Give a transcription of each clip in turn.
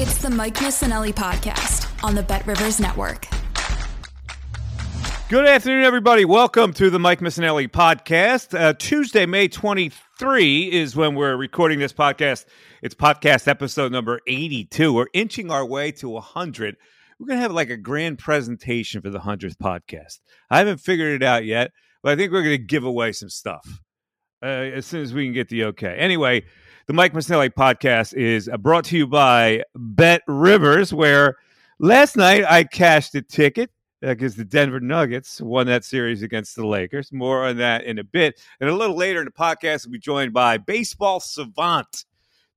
It's the Mike Missanelli podcast on the Bet Rivers Network. Good afternoon, everybody. Welcome to the Mike Missanelli podcast. Uh, Tuesday, May 23 is when we're recording this podcast. It's podcast episode number 82. We're inching our way to 100. We're going to have like a grand presentation for the 100th podcast. I haven't figured it out yet, but I think we're going to give away some stuff uh, as soon as we can get the okay. Anyway, the Mike Missanelli podcast is uh, brought to you by Bet Rivers, where last night I cashed a ticket because the Denver Nuggets won that series against the Lakers. More on that in a bit. And a little later in the podcast, we'll be joined by baseball savant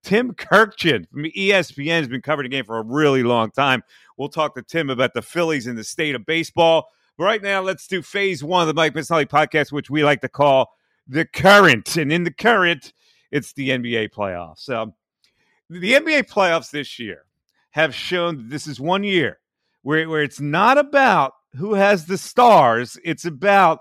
Tim Kurkjian from ESPN has been covering the game for a really long time. We'll talk to Tim about the Phillies and the state of baseball. But right now, let's do phase one of the Mike Missanelli podcast, which we like to call the current. And in the current, it's the NBA playoffs. Um, the NBA playoffs this year have shown that this is one year where, where it's not about who has the stars, it's about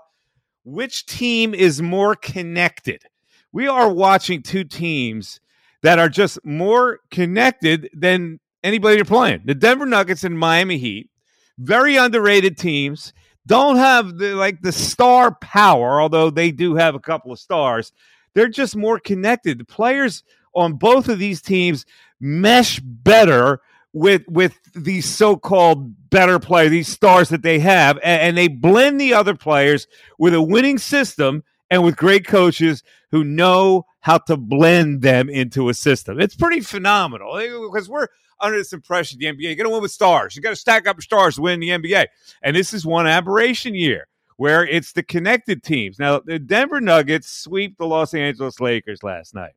which team is more connected. We are watching two teams that are just more connected than anybody they're playing. The Denver Nuggets and Miami Heat, very underrated teams, don't have the like the star power, although they do have a couple of stars. They're just more connected. The players on both of these teams mesh better with with these so-called better players, these stars that they have, and, and, they blend the other players with a winning system and with great coaches who know how to blend them into a system. It's pretty phenomenal eh, because we're under this impression the NBA, you're going to win with stars. You got to stack up stars to win the NBA. And this is one aberration year where it's the connected teams. Now, the Denver Nuggets sweep the Los Angeles Lakers last night.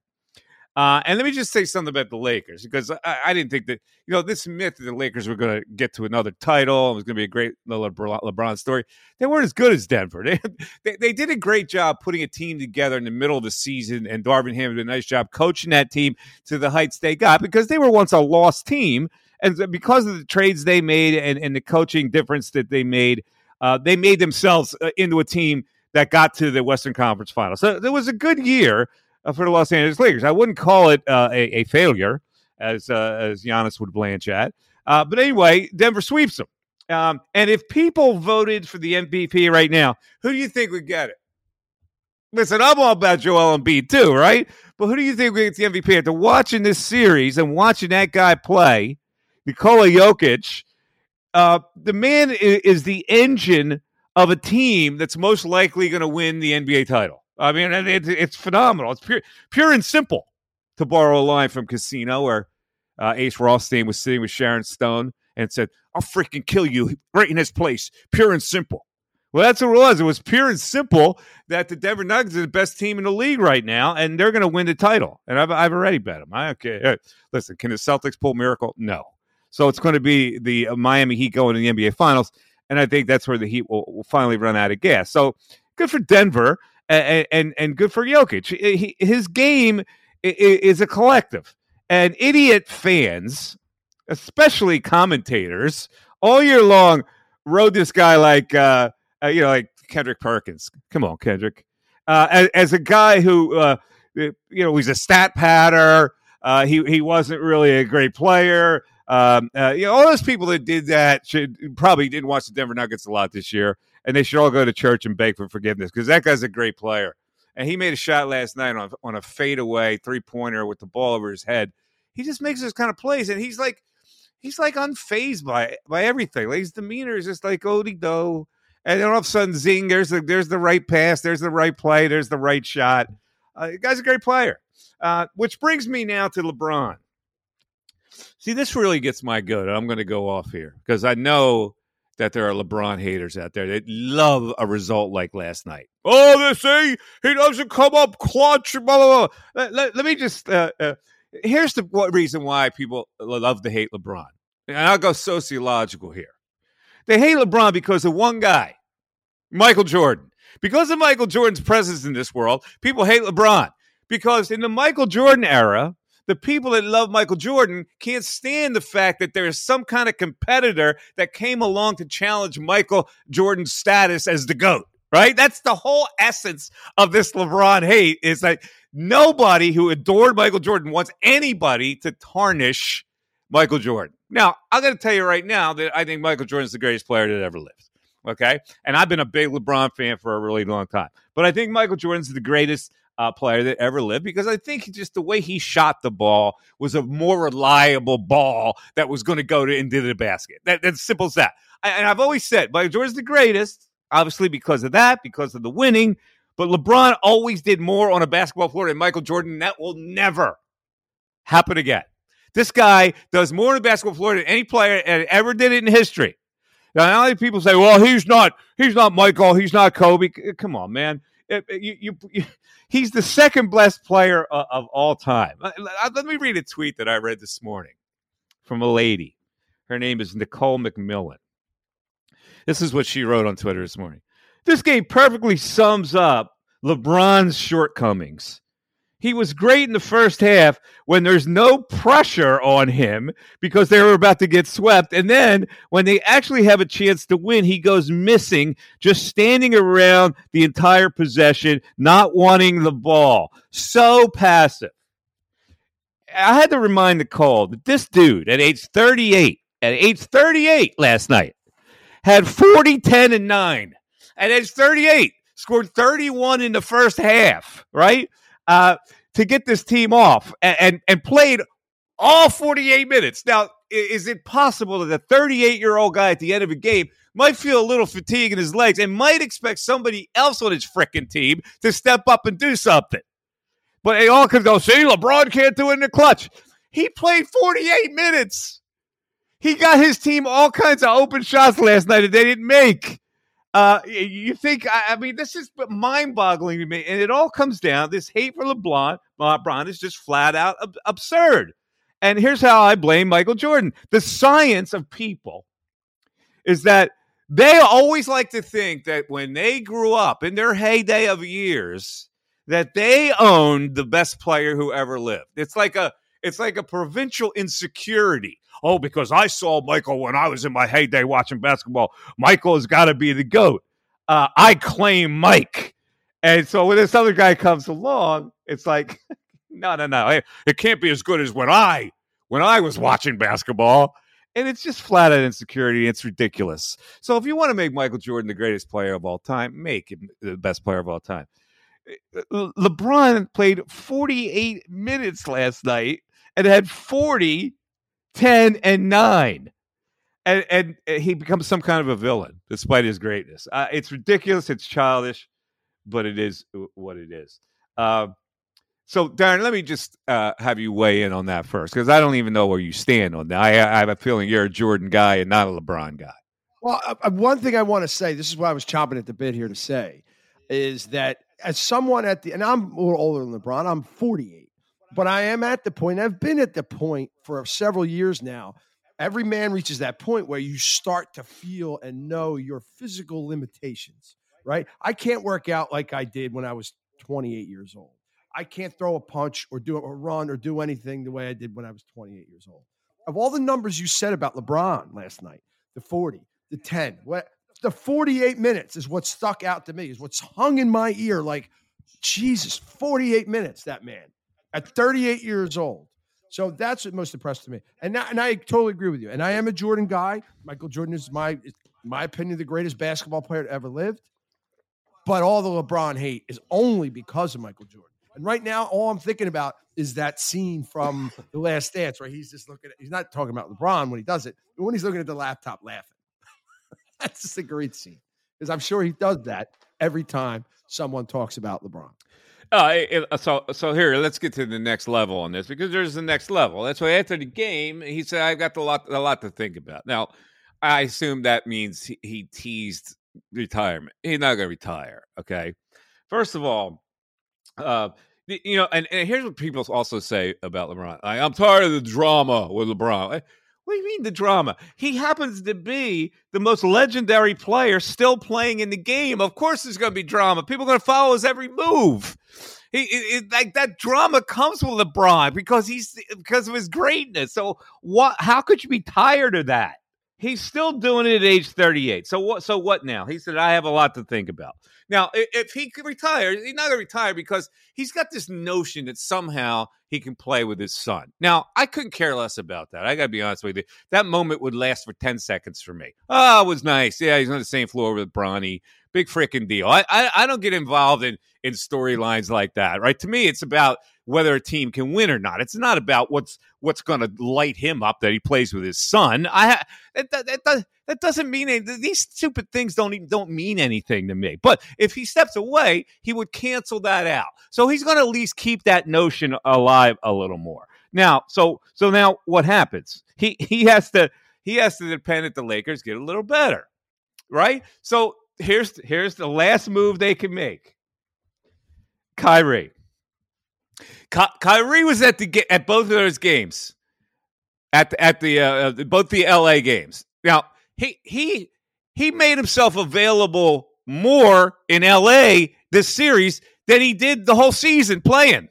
Uh, and let me just say something about the Lakers because I, I, didn't think that you know this myth that the Lakers were going to get to another title. It was going to be a great LeBron, LeBron, story. They weren't as good as Denver. They, they, they did a great job putting a team together in the middle of the season, and Darvin Ham did a nice job coaching that team to the heights they got because they were once a lost team, and because of the trades they made and, and the coaching difference that they made, uh, they made themselves uh, into a team that got to the Western Conference Final. So it was a good year uh, for the Los Angeles Lakers. I wouldn't call it uh, a, a, failure, as as Giannis would blanch at. But anyway, Denver sweeps them. Um, and if people voted for the MVP right now, who do you think would get it? Listen, I'm all about Joel Embiid too, right? But who do you think would get the MVP after watching this series and watching that guy play, Nikola Jokic? Uh, the man is, is the engine of a team that's most likely going to win the NBA title. I mean, it, it's phenomenal. It's pure, pure and simple. To borrow a line from Casino, where uh, Ace Rothstein was sitting with Sharon Stone and said, "I'll freaking kill you right in his place." Pure and simple. Well, that's what it was. It was pure and simple that the Denver Nuggets are the best team in the league right now, and they're going to win the title. And I've, I've already bet them. I okay. Listen, can the Celtics pull miracle? No. So it's going to be the Miami Heat going to the NBA Finals, and I think that's where the Heat will, will finally run out of gas. So good for Denver and and, and good for Jokic. He, his game is a collective, and idiot fans, especially commentators, all year long rode this guy like uh, uh, you know like Kendrick Perkins. Come on, Kendrick. Uh, as, as, a guy who, uh, you know, he's a stat patter. Uh, he he wasn't really a great player. Um, uh, you know, all those people that did that should probably didn't watch the Denver Nuggets a lot this year, and they should all go to church and beg for forgiveness because that guy's a great player. And he made a shot last night on on a fadeaway three pointer with the ball over his head. He just makes those kind of plays, and he's like he's like unfazed by by everything. Like his demeanor is just like Odie do. And then all of a sudden, zing! There's the there's the right pass, there's the right play, there's the right shot. Uh, the guy's a great player. Uh, which brings me now to LeBron. See, this really gets my goat. I'm going to go off here because I know that there are LeBron haters out there that love a result like last night. Oh, they say he doesn't come up clutch. Blah blah blah. Let, let, let me just. Uh, uh, here's the reason why people love to hate LeBron, and I'll go sociological here. They hate LeBron because of one guy, Michael Jordan. Because of Michael Jordan's presence in this world, people hate LeBron. Because in the Michael Jordan era, the people that love Michael Jordan can't stand the fact that there is some kind of competitor that came along to challenge Michael Jordan's status as the GOAT, right? That's the whole essence of this LeBron hate is that nobody who adored Michael Jordan wants anybody to tarnish Michael Jordan. Now, I'm going to tell you right now that I think Michael Jordan is the greatest player that ever lived. Okay. And I've been a big LeBron fan for a really long time. But I think Michael Jordan's the greatest uh, player that ever lived because I think just the way he shot the ball was a more reliable ball that was going to go to into the basket. That, that's simple as that. I, and I've always said Michael Jordan's the greatest, obviously because of that, because of the winning. But LeBron always did more on a basketball floor than Michael Jordan. That will never happen again. This guy does more on a basketball floor than any player ever did it in history. Now, only people say, "Well, he's not, he's not Michael, he's not Kobe." Come on, man. It, you, you, you, he's the second best player of, of all time. Uh, let, uh, let me read a tweet that I read this morning from a lady. Her name is Nicole McMillan. This is what she wrote on Twitter this morning. This game perfectly sums up LeBron's shortcomings. He was great in the first half when there's no pressure on him because they were about to get swept. And then when they actually have a chance to win, he goes missing, just standing around the entire possession, not wanting the ball. So passive. I had to remind Nicole that this dude at age 38, at age 38 last night, had 40, 10, and 9. At age 38, scored 31 in the first half, right? Uh, to get this team off and, and, and played all 48 minutes. Now, is it possible that a 38 year old guy at the end of a game might feel a little fatigue in his legs and might expect somebody else on his freaking team to step up and do something? But they all could go, see, LeBron can't do it in the clutch. He played 48 minutes. He got his team all kinds of open shots last night that they didn't make. Uh, you think? I mean, this is mind-boggling to me, and it all comes down. This hate for LeBron, LeBron is just flat out ab- absurd. And here's how I blame Michael Jordan: the science of people is that they always like to think that when they grew up in their heyday of years, that they owned the best player who ever lived. It's like a it's like a provincial insecurity. Oh, because I saw Michael when I was in my heyday watching basketball. Michael has got to be the GOAT. Uh, I claim Mike. And so when this other guy comes along, it's like, no, no, no. It can't be as good as when I when I was watching basketball. And it's just flat out insecurity. It's ridiculous. So if you want to make Michael Jordan the greatest player of all time, make him the best player of all time. LeBron played 48 minutes last night and had 40, 10, and 9. And, and he becomes some kind of a villain despite his greatness. Uh, it's ridiculous. It's childish, but it is what it is. Uh, so, Darren, let me just uh, have you weigh in on that first, because I don't even know where you stand on that. I, I, have a feeling you're a Jordan guy and not a LeBron guy. Well, uh, one thing I want to say, this is what I was chomping at the bit here to say, is that as someone at the, and I'm a little older than LeBron, I'm 48. But I am at the point, I've been at the point for several years now. Every man reaches that point where you start to feel and know your physical limitations, right? I can't work out like I did when I was 28 years old. I can't throw a punch or do a run or do anything the way I did when I was 28 years old. Of all the numbers you said about LeBron last night, the 40, the 10, what the 48 minutes is what stuck out to me, is what's hung in my ear. Like, Jesus, 48 minutes, that man at 38 years old. So that's what most impressed to me. And, now, and I totally agree with you. And I am a Jordan guy. Michael Jordan is my, my opinion, the greatest basketball player to ever lived. But all the LeBron hate is only because of Michael Jordan. And right now, all I'm thinking about is that scene from The Last Dance where he's just looking at, he's not talking about LeBron when he does it, but when he's looking at the laptop laughing. That's just a great scene because I'm sure he does that every time someone talks about LeBron. Uh, so so here, let's get to the next level on this because there's the next level. That's why after the game, he said, "I've got a lot a lot to think about." Now, I assume that means he, teased retirement. He's not going to retire. Okay, first of all, uh, you know, and, and here's what people also say about LeBron. I, I'm tired of the drama with LeBron. What do you mean the drama? He happens to be the most legendary player still playing in the game. Of course, there's going to be drama. People are going to follow his every move. He, it, it, like that drama comes with LeBron because he's because of his greatness. So what? How could you be tired of that? He's still doing it at age 38. So what? So what now? He said, "I have a lot to think about." Now, if he could retire, he's not going to retire because he's got this notion that somehow he can play with his son. Now, I couldn't care less about that. I got to be honest with you. That moment would last for 10 seconds for me. Oh, it was nice. Yeah, he's on the same floor with Bronny. Big freaking deal. I, I, I don't get involved in, in storylines like that, right? To me, it's about whether a team can win or not. It's not about what's what's going to light him up that he plays with his son. I that, that, that, doesn't mean anything. These stupid things don't even, don't mean anything to me. But if he steps away, he would cancel that out. So he's going to at least keep that notion alive a little more. Now, so so now what happens? He he has to he has to depend that the Lakers get a little better, right? So here's here's the last move they can make. Kyrie. Ky- Kyrie was at the at both of those games, at the, at the uh, both the LA games. Now he he he made himself available more in LA this series than he did the whole season playing.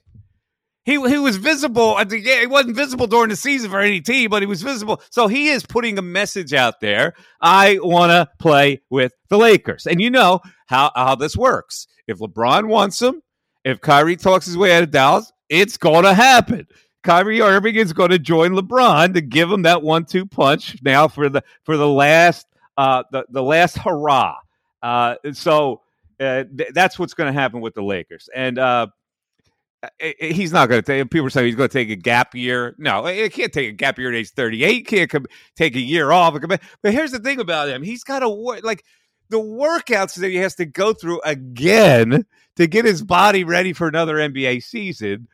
He he was visible at the game. He wasn't visible during the season for any team, but he was visible. So he is putting a message out there. I want to play with the Lakers, and you know how how this works. If LeBron wants him, if Kyrie talks his way out of Dallas, it's going to happen. Kyrie Irving is going to join LeBron to give him that one-two punch now for the for the last uh, the the last hurrah. Uh, so uh, th- that's what's going to happen with the Lakers, and uh, Uh, eh, eh, he's not going to take. People are saying he's going to take a gap year. No, he can't take a gap year at age thirty-eight. Can't take a year off. But here's the thing about him: he's got to work like the workouts that he has to go through again to get his body ready for another NBA season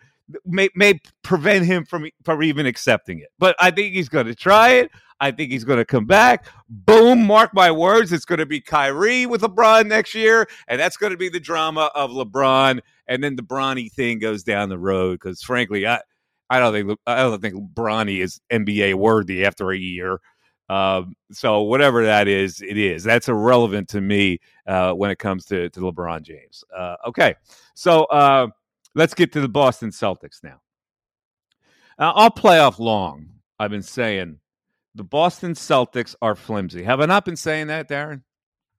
may may prevent him from from even accepting it. But I think he's going to try it. I think he's going to come back. Boom, mark my words. It's going to be Kyrie with LeBron next year, and that's going to be the drama of LeBron. And then the Bronny thing goes down the road because, frankly, I I don't think I don't think Bronny is NBA worthy after a year. Um, so whatever that is, it is. That's irrelevant to me uh, when it comes to to LeBron James. Uh, okay, so. Uh, Let's get to the Boston Celtics now. All playoff long, I've been saying the Boston Celtics are flimsy. Have I not been saying that, Darren?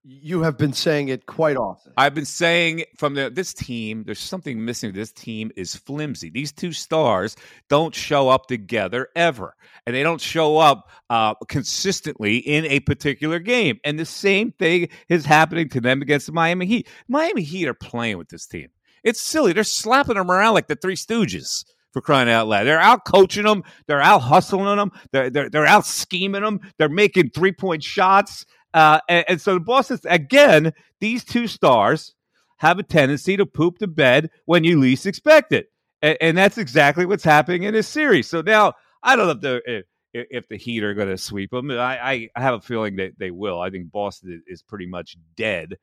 You have been saying it quite often. I've been saying from the, this team, there's something missing. This team is flimsy. These two stars don't show up together ever, and they don't show up uh, consistently in a particular game. And the same thing is happening to them against the Miami Heat. Miami Heat are playing with this team. It's silly. They're slapping them around like the Three Stooges for crying out loud. They're out coaching them. They're out hustling them. They're, they're, they're out scheming them. They're making three point shots. Uh, and, and, so the Boston, again, these two stars have a tendency to poop the bed when you least expect it. And, and that's exactly what's happening in this series. So now I don't know if the, if, if the Heat are going to sweep them. I, I, have a feeling that they will. I think Boston is pretty much dead.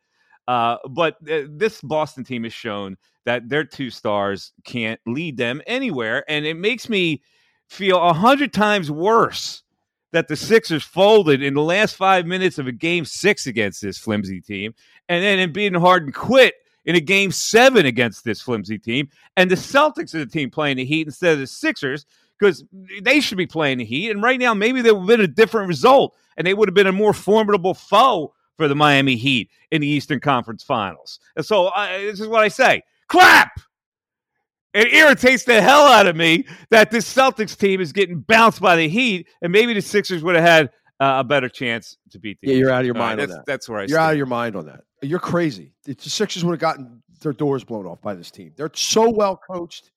Uh, but uh, this Boston team has shown that their two stars can't lead them anywhere, and it makes me feel a hundred times worse that the Sixers folded in the last five minutes of a game six against this flimsy team, and then Embiid Harden quit in a game seven against this flimsy team, and the Celtics are the team playing the Heat instead of the Sixers because they should be playing the Heat, and right now maybe there would have been a different result, and they would have been a more formidable foe for the Miami Heat in the Eastern Conference Finals. And so uh, this is what I say clap! It irritates the hell out of me that this Celtics team is getting bounced by the Heat, and maybe the Sixers would have had uh, a better chance to beat the Yeah, Heat. you're out of your All right, mind on that's, that. that's where I You're stand. out of your mind on that. You're crazy. The Sixers would have gotten their doors blown off by this team. They're so well coached.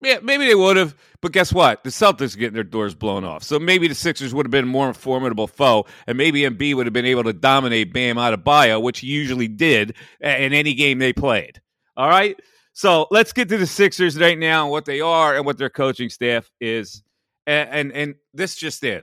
Yeah, maybe they would have, but guess what? The Celtics are getting their doors blown off. So maybe the Sixers would have been a more formidable foe, and maybe Embiid would have been able to dominate Bam out of Adebayo, which he usually did in any game they played. All right? So let's get to the Sixers right now, and what they are and what their coaching staff is. And, and, and this just in.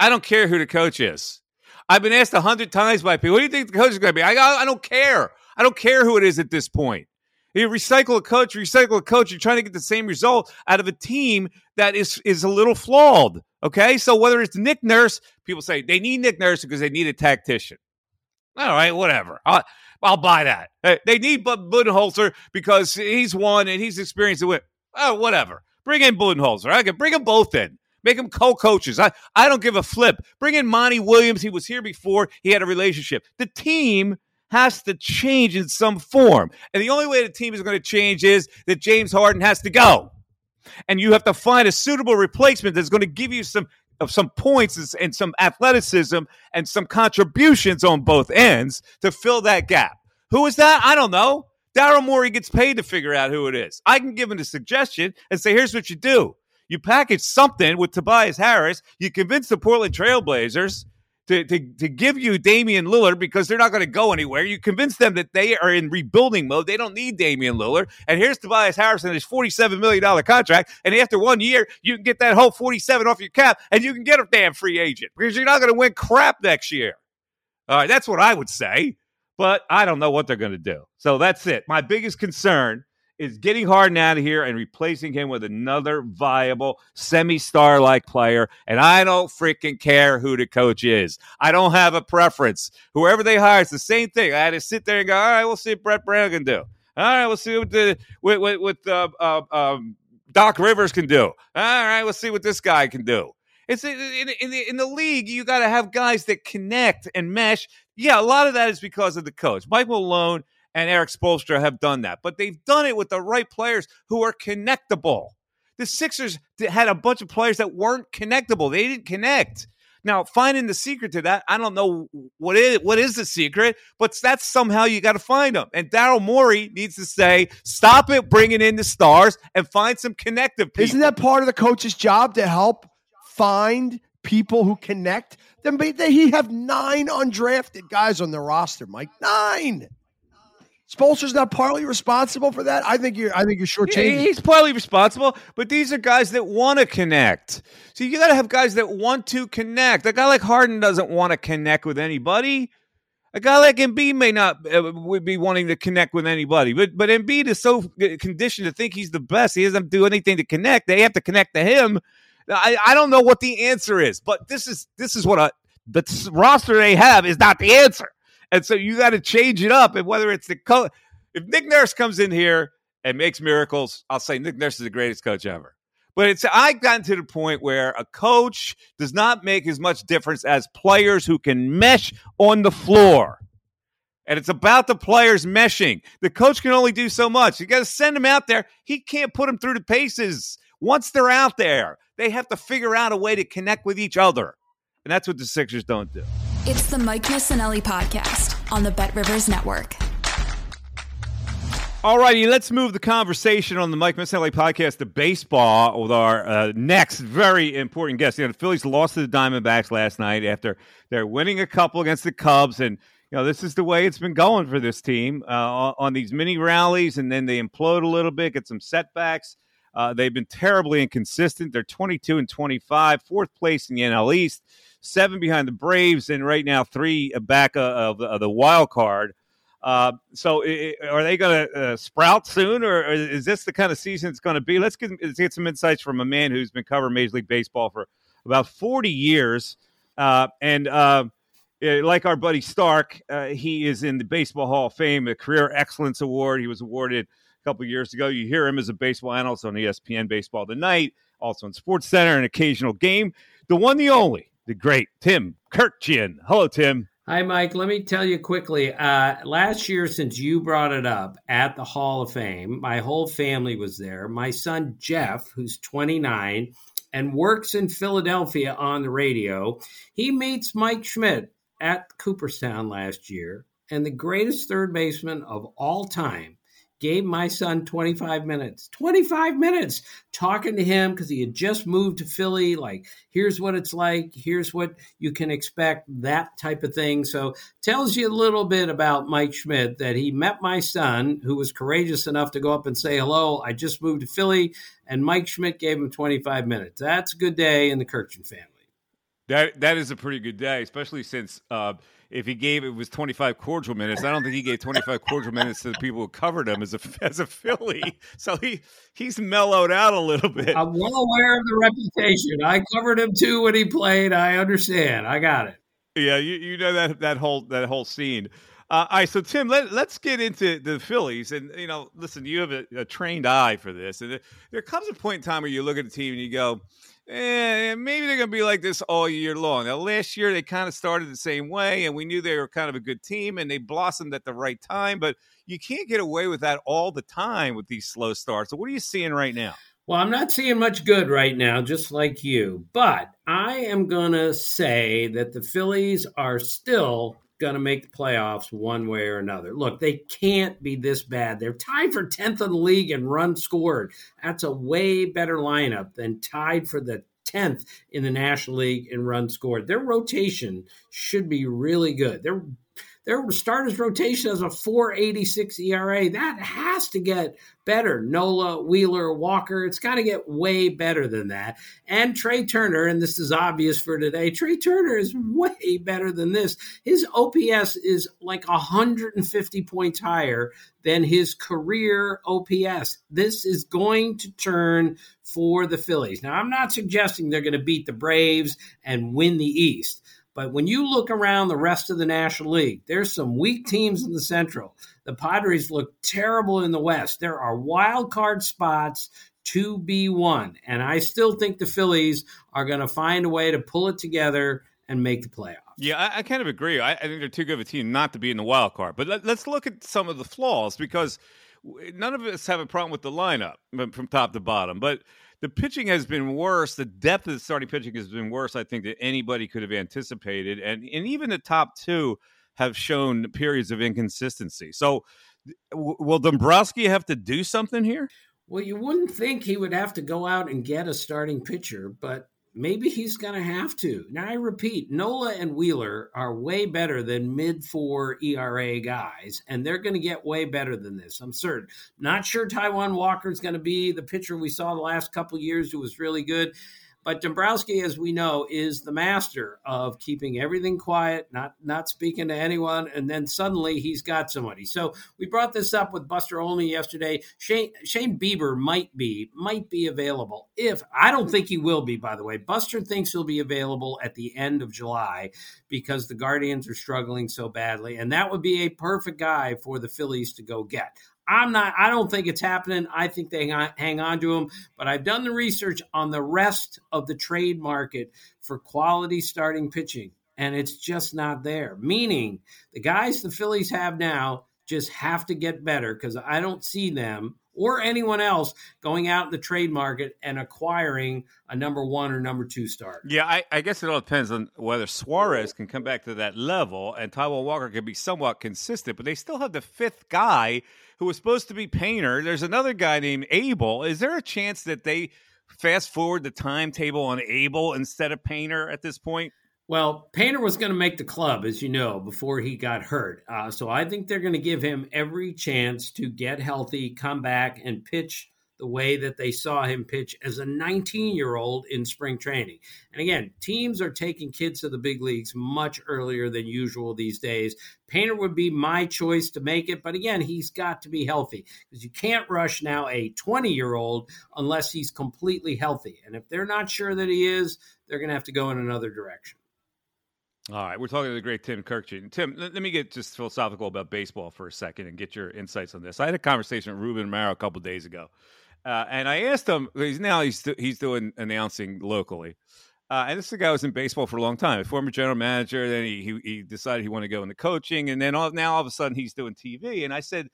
I don't care who the coach is. I've been asked a hundred times by people, what do you think the coach is going to be? I, I don't care. I don't care who it is at this point. You recycle a coach, recycle a coach. You're trying to get the same result out of a team that is is a little flawed. Okay, so whether it's Nick Nurse, people say they need Nick Nurse because they need a tactician. All right, whatever. I'll, I'll buy that. Hey, They need Bud Budenholzer because he's won and he's experienced it with. Oh, whatever. Bring in Budenholzer. I can bring them both in. Make them co-coaches. I, I don't give a flip. Bring in Monty Williams. He was here before. He had a relationship. The team has to change in some form. And the only way the team is going to change is that James Harden has to go. And you have to find a suitable replacement that's going to give you some of some points and- some athleticism and some contributions on both ends to fill that gap. Who is that? I don't know. Daryl Morey gets paid to figure out who it is. I can give him a suggestion and say, here's what you do. You package something with Tobias Harris. You convince the Portland Trailblazers to, to, to give you Damian Lillard because they're not going to go anywhere. You convince them that they are in rebuilding mode. They don't need Damian Lillard. And here's Tobias Harris and his $47 million contract. And after one year, you can get that whole 47 off your cap and you can get a damn free agent because you're not going to win crap next year. All right, that's what I would say. But I don't know what they're going to do. So that's it. My biggest concern is getting Harden out of here and replacing him with another viable semi-star like player. And I don't freaking care who the coach is. I don't have a preference. Whoever they hire, it's the same thing. I had to sit there and go, all right, we'll see what Brett Brown can do. All right, we'll see what the what what, what uh, uh, um, Doc Rivers can do. All right, we'll see what this guy can do. It's in, in, the in the league. You got to have guys that connect and mesh. Yeah, a lot of that is because of the coach, Mike Malone and Erik Spoelstra have done that, but they've done it with the right players who are connectable. The Sixers had a bunch of players that weren't connectable. They didn't connect. Now, finding the secret to that, I don't know what is what is the secret, but that's somehow you got to find them. And Daryl Morey needs to say, "Stop it, bringing in the stars, and find some connective people." Isn't that part of the coach's job to help find people who connect? Then he have nine undrafted guys on the roster, Mike. Nine. Spoelstra's not partly responsible for that. I think you're. I think you're shortchanging. he's partly responsible, but these are guys that want to connect. So you got to have guys that want to connect. A guy like Harden doesn't want to connect with anybody. A guy like Embiid may not uh, would be wanting to connect with anybody, but but Embiid is so conditioned to think he's the best. He doesn't do anything to connect. They have to connect to him. I, I don't know what the answer is, but this is this is what a, the roster they have is not the answer, and so you got to change it up. And whether it's the coach, if Nick Nurse comes in here and makes miracles, I'll say Nick Nurse is the greatest coach ever. But it's I've gotten to the point where a coach does not make as much difference as players who can mesh on the floor. And it's about the players meshing. The coach can only do so much. You got to send them out there. He can't put them through the paces. Once they're out there, they have to figure out a way to connect with each other. And that's what the Sixers don't do. It's the Mike Missanelli podcast on the Bet Rivers Network. All righty, let's move the conversation on the Mike Missanelli podcast to baseball with our uh, next very important guest. You know, the Phillies lost to the Diamondbacks last night after they're winning a couple against the Cubs, and you know this is the way it's been going for this team uh, on these mini rallies, and then they implode a little bit, get some setbacks. Uh, they've been terribly inconsistent. They're 22 and 25, fourth place in the NL East, seven behind the Braves, and right now three back of, the wild card. Uh, so, i- i- are they going to uh, sprout soon, or, is this the kind of season it's going to be? Let's get, let's get some insights from a man who's been covering Major League Baseball for about 40 years. Uh, and uh, like our buddy Stark, uh, he is in the Baseball Hall of Fame, a Career Excellence Award. He was awarded couple years ago. You hear him as a baseball analyst on ESPN Baseball Tonight, also on Sports Center, an occasional game. The one, the only, the great Tim Kurkjian. Hello, Tim. Hi, Mike. Let me tell you quickly. Uh, last year, since you brought it up at the Hall of Fame, my whole family was there. My son, Jeff, who's 29 and works in Philadelphia on the radio, he meets Mike Schmidt at Cooperstown last year. And the greatest third baseman of all time gave my son 25 minutes 25 minutes talking to him because he had just moved to philly like here's what it's like here's what you can expect that type of thing. So tells you a little bit about mike schmidt that he met my son who was courageous enough to go up and say hello i just moved to philly and mike schmidt gave him 25 minutes. That's a good day in the Kurkjian family. That that is a pretty good day, especially since uh, if he gave it was 25 cordial minutes. I don't think he gave 25 cordial minutes to the people who covered him as a as a Philly. So he he's mellowed out a little bit. I'm well aware of the reputation. I covered him too when he played. I understand. I got it. Yeah, you, you know that that whole that whole scene. Uh, all right, so Tim, let, let's get into the Phillies, and you know, listen, you have a, a trained eye for this, and there comes a point in time where you look at the team and you go, eh, maybe they're going to be like this all year long. Now, last year they kind of started the same way, and we knew they were kind of a good team, and they blossomed at the right time. But you can't get away with that all the time with these slow starts. So, what are you seeing right now? Well, I'm not seeing much good right now, just like you. But I am going to say that the Phillies are still going to make the playoffs one way or another. Look, they can't be this bad. They're tied for 10th in the league in runs scored. That's a way better lineup than tied for the 10th in the National League in runs scored. Their rotation should be really good. They're their starters rotation has a 486 ERA. That has to get better. Nola, Wheeler, Walker, it's got to get way better than that. And Trea Turner, and this is obvious for today, Trea Turner is way better than this. His OPS is like 150 points higher than his career OPS. This is going to turn for the Phillies. Now, I'm not suggesting they're going to beat the Braves and win the East. But when you look around the rest of the National League, there's some weak teams in the Central. The Padres look terrible in the West. There are wild card spots to be won. And I still think the Phillies are going to find a way to pull it together and make the playoffs. Yeah, I, I kind of agree. I, I, think they're too good of a team not to be in the wild card. But let, let's look at some of the flaws because none of us have a problem with the lineup from top to bottom. But the pitching has been worse. The depth of the starting pitching has been worse, I think, than anybody could have anticipated. And and even the top two have shown periods of inconsistency. So, w- will Dombrowski have to do something here? Well, you wouldn't think he would have to go out and get a starting pitcher, but maybe he's going to have to. Now, I repeat, Nola and Wheeler are way better than mid four ERA guys, and they're going to get way better than this. I'm certain. Not sure Taijuan Walker is going to be the pitcher we saw the last couple years who was really good. But Dombrowski, as we know, is the master of keeping everything quiet, not not speaking to anyone, and then suddenly he's got somebody. So we brought this up with Buster Olney yesterday. Shane Shane Bieber might be might be available. If I don't think he will be, by the way. Buster thinks he'll be available at the end of July because the Guardians are struggling so badly, and that would be a perfect guy for the Phillies to go get. I'm not, I don't think it's happening. I think they hang on to him. But I've done the research on the rest of the trade market for quality starting pitching, and it's just not there. Meaning the guys the Phillies have now just have to get better because I don't see them or anyone else going out in the trade market and acquiring a number one or number two star. Yeah, I, I, guess it all depends on whether Suarez can come back to that level and Taijuan Walker can be somewhat consistent, but they still have the fifth guy who was supposed to be Painter. There's another guy named Abel. Is there a chance that they fast forward the timetable on Abel instead of Painter at this point? Well, Painter was going to make the club, as you know, before he got hurt. Uh, so I think they're going to give him every chance to get healthy, come back, and pitch the way that they saw him pitch as a 19 year old in spring training. And again, teams are taking kids to the big leagues much earlier than usual these days. Painter would be my choice to make it, but again, he's got to be healthy because you can't rush now a 20 year old unless he's completely healthy. And if they're not sure that he is, they're going to have to go in another direction. All right, we're talking to the great Tim Kurkjian. Tim, let, me get just philosophical about baseball for a second and get your insights on this. I had a conversation with Ruben Amaro a couple days ago, uh, and I asked him. He's now he's he's doing announcing locally. Uh, and this guy who was in baseball for a long time, a former general manager. Then he he, he decided he wanted to go into coaching, and then all, now all of a sudden he's doing TV. And I said,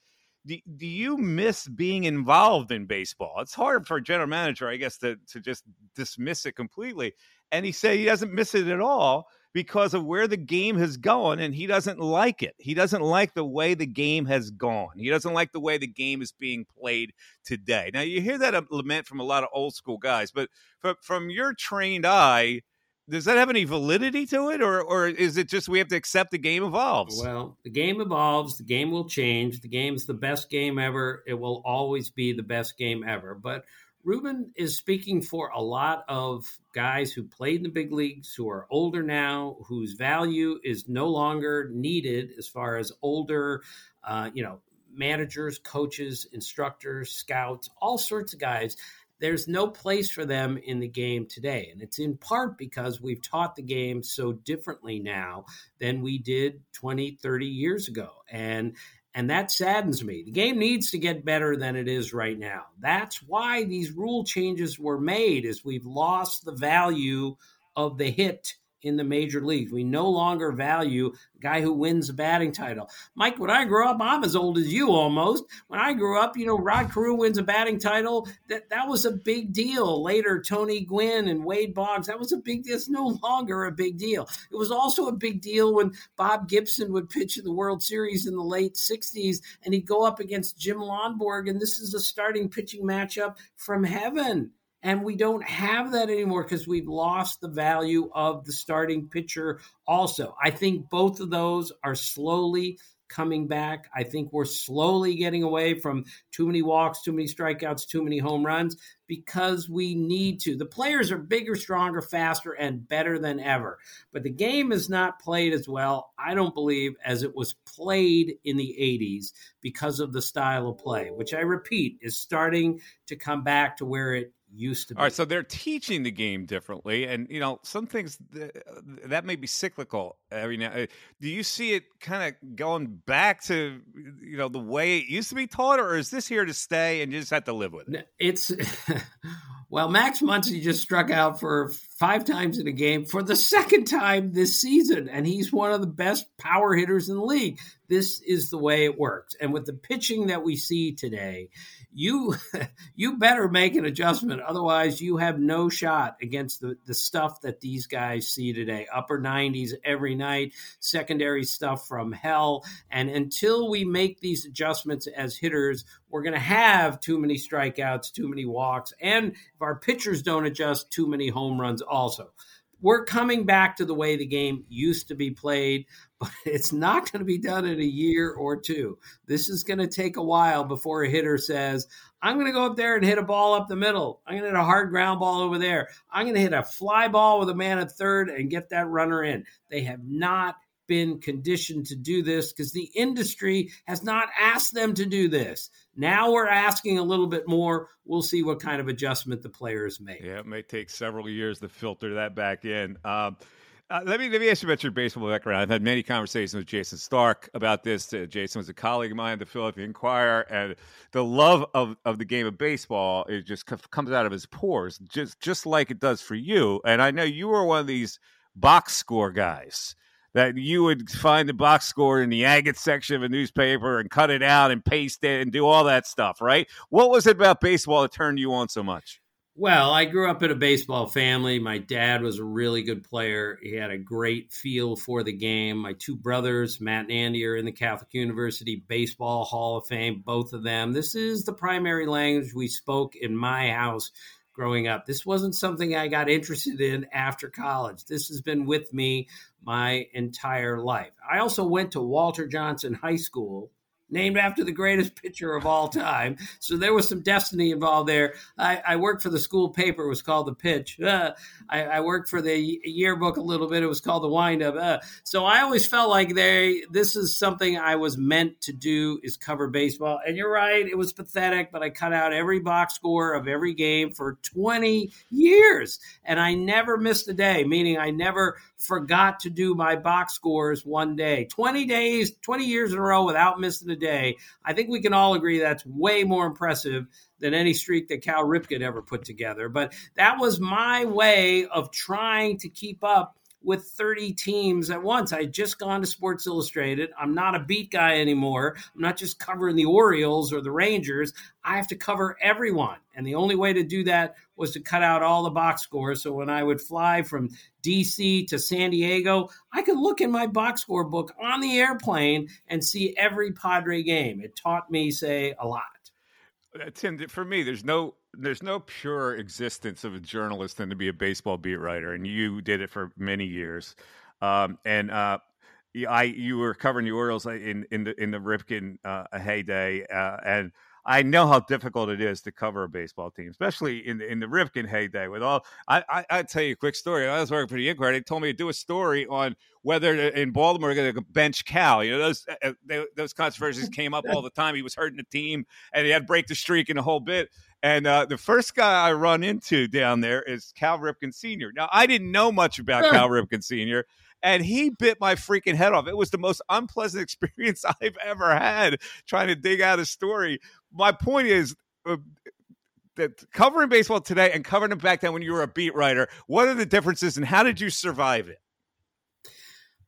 do, do you miss being involved in baseball? It's hard for a general manager, I guess, to to just dismiss it completely. And he said he doesn't miss it at all because of where the game has gone and he doesn't like it. He doesn't like the way the game has gone. He doesn't like the way the game is being played today. Now you hear that lament from a lot of old school guys, but from, from your trained eye, does that have any validity to it or or is it just we have to accept the game evolves well the game evolves the game will change the game's the best game ever it will always be the best game ever but Ruben is speaking for a lot of guys who played in the big leagues, who are older now, whose value is no longer needed as far as older, uh, you know, managers, coaches, instructors, scouts, all sorts of guys there's no place for them in the game today. And it's in part because we've taught the game so differently now than we did 20, 30 years ago. And and that saddens me. The game needs to get better than it is right now. That's why these rule changes were made is we've lost the value of the hit in the major leagues. We no longer value a guy who wins a batting title. Mike, when I grew up, I'm as old as you almost. When I grew up, you know, Rod Carew wins a batting title. That that was a big deal. Later, Tony Gwynn and Wade Boggs, that was a big deal. It's no longer a big deal. It was also a big deal when Bob Gibson would pitch in the World Series in the late 60s and he'd go up against Jim Lonborg, and this is a starting pitching matchup from heaven. And we don't have that anymore because we've lost the value of the starting pitcher, also. I think both of those are slowly coming back. I think we're slowly getting away from too many walks, too many strikeouts, too many home runs because we need to. The players are bigger, stronger, faster, and better than ever. But the game is not played as well, I don't believe, as it was played in the 80s because of the style of play, which I repeat is starting to come back to where it used to be. All right, so they're teaching the game differently, and you know some things th- that may be cyclical. Every now, uh, do you see it kind of going back to you know the way it used to be taught, or is this here to stay and you just have to live with it? It's well, Max Muncy just struck out for five times in a game for the second time this season, and he's one of the best power hitters in the league. This is the way it works, and with the pitching that we see today you you better make an adjustment. Otherwise you have no shot against the, the stuff that these guys see today. Upper 90s every night secondary stuff from hell. And until we make these adjustments as hitters we're going to have too many strikeouts too many walks and if our pitchers don't adjust too many home runs also we're coming back to the way the game used to be played, but it's not going to be done in a year or two. This is going to take a while before a hitter says, I'm going to go up there and hit a ball up the middle. I'm going to hit a hard ground ball over there. I'm going to hit a fly ball with a man at third and get that runner in. They have not been conditioned to do this because the industry has not asked them to do this. Now we're asking a little bit more. We'll see what kind of adjustment the players make. Yeah, it may take several years to filter that back in. Um, uh, let me let me ask you about your baseball background. I've had many conversations with Jayson Stark about this. Uh, Jason was a colleague of mine at the Philadelphia Inquirer, and the love of, of the game of baseball it just c- comes out of his pores, just just like it does for you. And I know you were one of these box score guys that you would find the box score in the agate section of a newspaper and cut it out and paste it and do all that stuff, right? What was it about baseball that turned you on so much? Well, I grew up in a baseball family. My dad was a really good player. He had a great feel for the game. My two brothers, Matt and Andy, are in the Catholic University Baseball Hall of Fame, both of them. This is the primary language we spoke in my house growing up. This wasn't something I got interested in after college. This has been with me my entire life. I also went to Walter Johnson High School named after the greatest pitcher of all time. So there was some destiny involved there. I, I worked for the school paper. It was called The Pitch. Uh, I, I, worked for the yearbook a little bit. It was called The Windup. Uh, so I always felt like they, this is something I was meant to do is cover baseball. And you're right. It was pathetic, but I cut out every box score of every game for 20 years. And I never missed a day, meaning I never forgot to do my box scores one day. 20 days, 20 years in a row without missing a day. I think we can all agree that's way more impressive than any streak that Cal Ripken ever put together. But that was my way of trying to keep up with 30 teams at once. I had just gone to Sports Illustrated. I'm not a beat guy anymore. I'm not just covering the Orioles or the Rangers. I have to cover everyone. And the only way to do that was to cut out all the box scores. So when I would fly from DC to San Diego, I could look in my box score book on the airplane and see every Padre game. It taught me, say, a lot. Uh, Tim, for me, there's no there's no pure existence of a journalist than to be a baseball beat writer, and you did it for many years. Um, and uh, I, you were covering the Orioles in in the in the Ripken uh, heyday, uh, and I know how difficult it is to cover a baseball team, especially in the, in the Ripken heyday. With all, I, I I tell you a quick story. I was working for the Inquirer. They told me to do a story on whether in Baltimore they're going to bench Cal. You know those uh, uh, they, those controversies came up all the time. He was hurting the team, and he had to break the streak in a whole bit. And uh, the first guy I run into down there is Cal Ripken Sr. Now, I didn't know much about Cal Ripken Sr., and he bit my freaking head off. It was the most unpleasant experience I've ever had trying to dig out a story. My point is, uh, that covering baseball today and covering it back then when you were a beat writer, what are the differences and how did you survive it?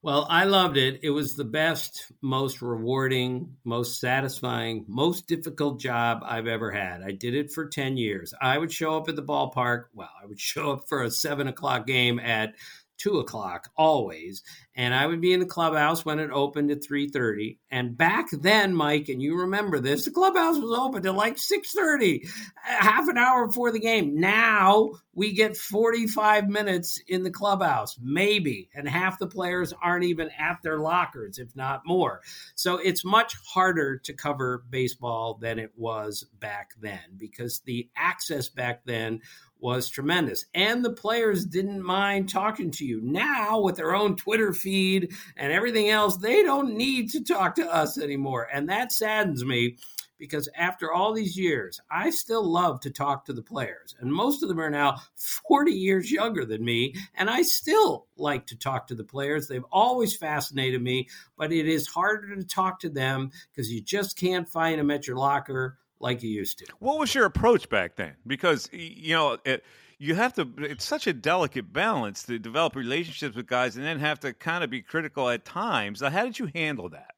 Well, I loved it. It was the best, most rewarding, most satisfying, most difficult job I've ever had. I did it for 10 years. I would show up at the ballpark. Well, I would show up for a seven o'clock game at two o'clock always and i would be in the clubhouse when it opened at 3.30 and back then mike and you remember this the clubhouse was open till like 6.30 uh, half an hour before the game. Now we get 45 minutes in the clubhouse maybe and half the players aren't even at their lockers if not more. So it's much harder to cover baseball than it was back then because the access back then was tremendous. And the players didn't mind talking to you. Now, with their own Twitter feed and everything else, they don't need to talk to us anymore. And that saddens me because after all these years, I still love to talk to the players. And most of them are now 40 years younger than me. And I still like to talk to the players. They've always fascinated me, but it is harder to talk to them because you just can't find them at your locker like you used to. What was your approach back then? Because you know, it, you have to. It's such a delicate balance to develop relationships with guys, and then have to kind of be critical at times. How did you handle that?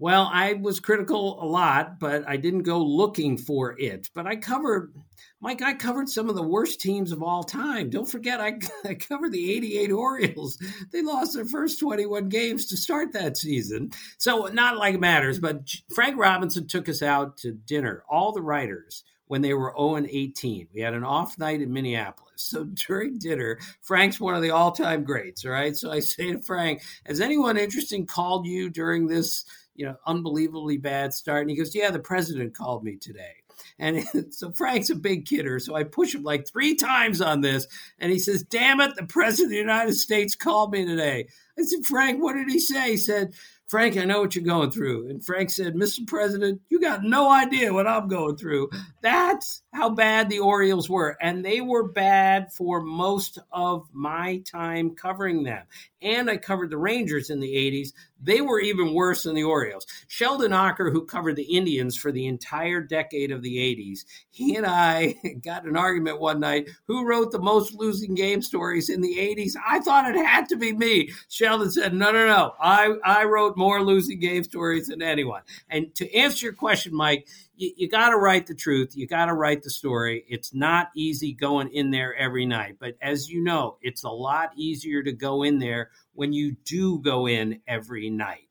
Well, I was critical a lot, but I didn't go looking for it. But I covered, Mike, I covered some of the worst teams of all time. Don't forget, I, I covered the 88 Orioles. They lost their first 21 games to start that season. So, not like it matters, but Frank Robinson took us out to dinner, all the writers, when they were 0 18. We had an off night in Minneapolis. So during dinner, Frank's one of the all time greats. All right. So I say to Frank, Has anyone interesting called you during this? You know, unbelievably bad start. And he goes, Yeah, the president called me today. And so Frank's a big kidder. So I push him like three times on this. And he says, Damn it, the president of the United States called me today. I said, Frank, what did he say? He said, Frank, I know what you're going through. And Frank said, Mr. President, you got no idea what I'm going through. That's how bad the Orioles were. And they were bad for most of my time covering them. And I covered the Rangers in the 80s. They were even worse than the Orioles. Sheldon Ocker, who covered the Indians for the entire decade of the 80s, he and I got an argument one night. Who wrote the most losing game stories in the 80s? I thought it had to be me. Sheldon said, No, no, no. I, I wrote more losing game stories than anyone. And to answer your question, Mike, you, you got to write the truth. You got to write the story. It's not easy going in there every night. But as you know, it's a lot easier to go in there when you do go in every night.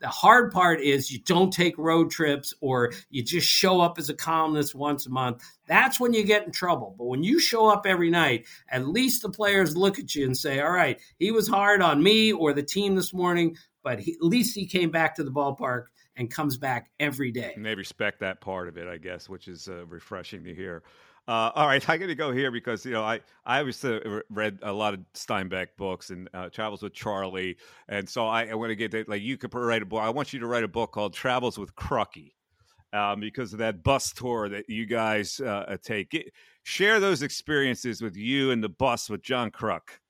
The hard part is you don't take road trips or you just show up as a columnist once a month. That's when you get in trouble. But when you show up every night, at least the players look at you and say, all right, he was hard on me or the team this morning, but he, at least he came back to the ballpark and comes back every day. And they respect that part of it, I guess, which is uh, refreshing to hear. Uh, all right, I got to go here because you know I I was uh, read a lot of Steinbeck books and uh, Travels with Charlie, and so I, I want to get that. Like you could write a book. I want you to write a book called Travels with Krukie, um, because of that bus tour that you guys uh, take. Get, share those experiences with you and the bus with John Kruk.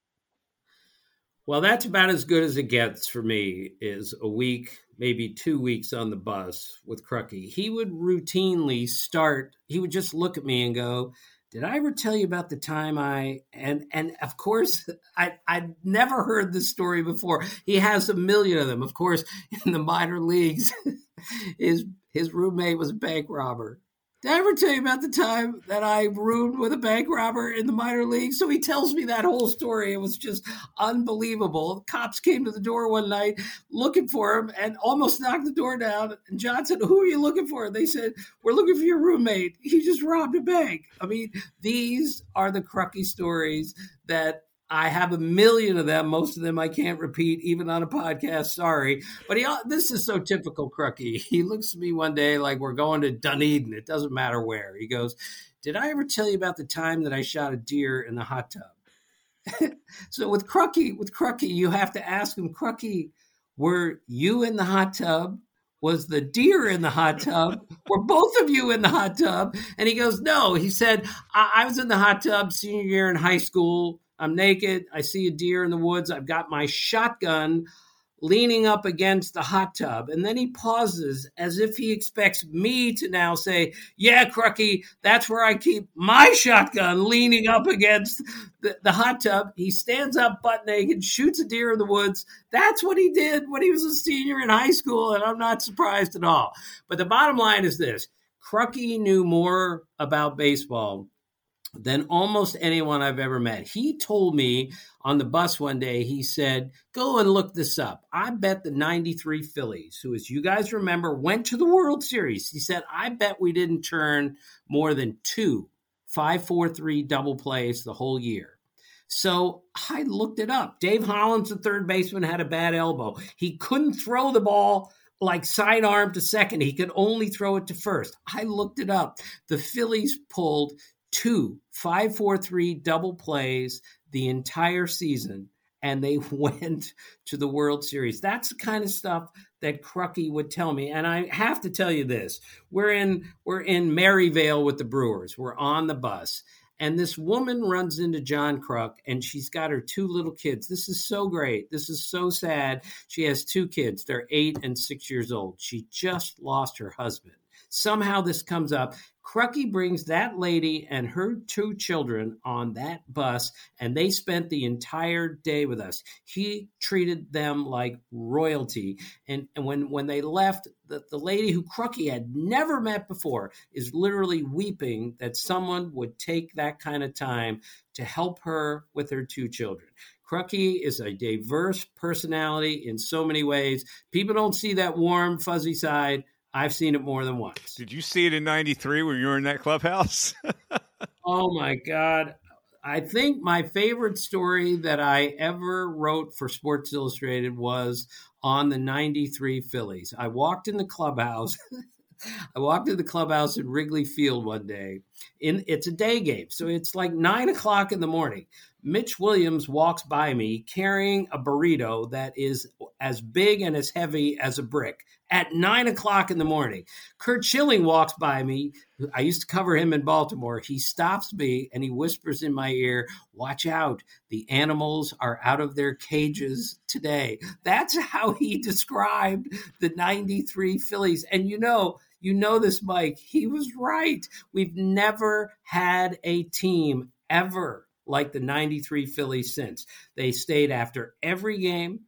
Well, that's about as good as it gets for me. Is a week, maybe two weeks on the bus with Krukie. He would routinely start. He would just look at me and go, "Did I ever tell you about the time I?" And and of course, I I'd never heard this story before. He has a million of them. Of course, in the minor leagues, his his roommate was a bank robber did I ever tell you about the time that I roomed with a bank robber in the minor league? So he tells me that whole story. It was just unbelievable. Cops came to the door one night looking for him and almost knocked the door down. And John said, Who are you looking for? They said, We're looking for your roommate. He just robbed a bank. I mean, these are the Krukie stories that I have a million of them. Most of them I can't repeat, even on a podcast. Sorry, but he. This is so typical Krukie. He looks at me one day like we're going to Dunedin. It doesn't matter where. He goes, "Did I ever tell you about the time that I shot a deer in the hot tub?" so with Krukie, with Krukie, you have to ask him, Krukie, were you in the hot tub? Was the deer in the hot tub? Were both of you in the hot tub? And he goes, No. He said, I, I was in the hot tub senior year in high school I'm naked. I see a deer in the woods. I've got my shotgun leaning up against the hot tub. And then he pauses as if he expects me to now say, Yeah, Krukie, that's where I keep my shotgun leaning up against the, the, hot tub. He stands up butt naked, shoots a deer in the woods. That's what he did when he was a senior in high school. And I'm not surprised at all. But the bottom line is this Krukie knew more about baseball than almost anyone I've ever met. He told me on the bus one day, he said, Go and look this up. I bet the 93 Phillies, who, as you guys remember, went to the World Series. He said, I bet we didn't turn more than two 5 4 3 double plays the whole year. So I looked it up. Dave Hollins, the third baseman, had a bad elbow. He couldn't throw the ball like sidearm to second. He could only throw it to first. I looked it up. The Phillies pulled two five four three double plays the entire season and they went to the World Series. That's the kind of stuff that Krukie would tell me. And I have to tell you this. We're in we're in Maryvale with the Brewers. We're on the bus. And this woman runs into John Kruk and she's got her two little kids. This is so great. This is so sad. She has two kids. They're eight and six years old. She just lost her husband. Somehow this comes up. Krukie brings that lady and her two children on that bus, and they spent the entire day with us. He treated them like royalty. And, and when, when they left, the, the lady who Krukie had never met before is literally weeping that someone would take that kind of time to help her with her two children. Krukie is a diverse personality in so many ways. People don't see that warm, fuzzy side. I've seen it more than once. Did you see it in 93 when you were in that clubhouse? oh my God. I think my favorite story that I ever wrote for Sports Illustrated was on the 93 Phillies. I walked in the clubhouse. I walked in the clubhouse in Wrigley Field one day. In it's a day game, so it's like nine o'clock in the morning. Mitch Williams walks by me carrying a burrito that is as big and as heavy as a brick at nine o'clock in the morning. Curt Schilling walks by me. I used to cover him in Baltimore. He stops me and he whispers in my ear, Watch out. The animals are out of their cages today. That's how he described the 93 Phillies. And you know, you know this, Mike. He was right. We've never had a team ever like the 93 Phillies since. They stayed after every game,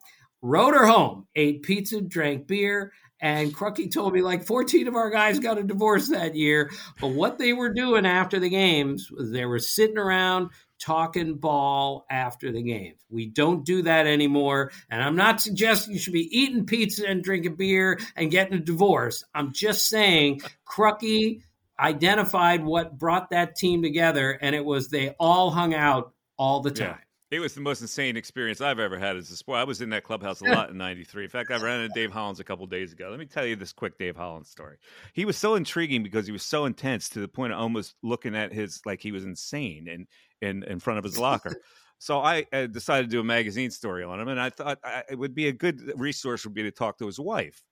rode her home, ate pizza, drank beer, and Krukie told me like 14 of our guys got a divorce that year. But what they were doing after the games was they were sitting around talking ball after the games. We don't do that anymore. And I'm not suggesting you should be eating pizza and drinking beer and getting a divorce. I'm just saying Krukie identified what brought that team together, and it was they all hung out all the time. Yeah. It was the most insane experience I've ever had as a sport. I was in that clubhouse a lot in '93. In fact, I ran into Dave Hollins a couple days ago. Let me tell you this quick Dave Hollins story. He was so intriguing because he was so intense to the point of almost looking at his like he was insane in in, in front of his locker. so I decided to do a magazine story on him, and I thought I, it would be a good resource would be to talk to his wife.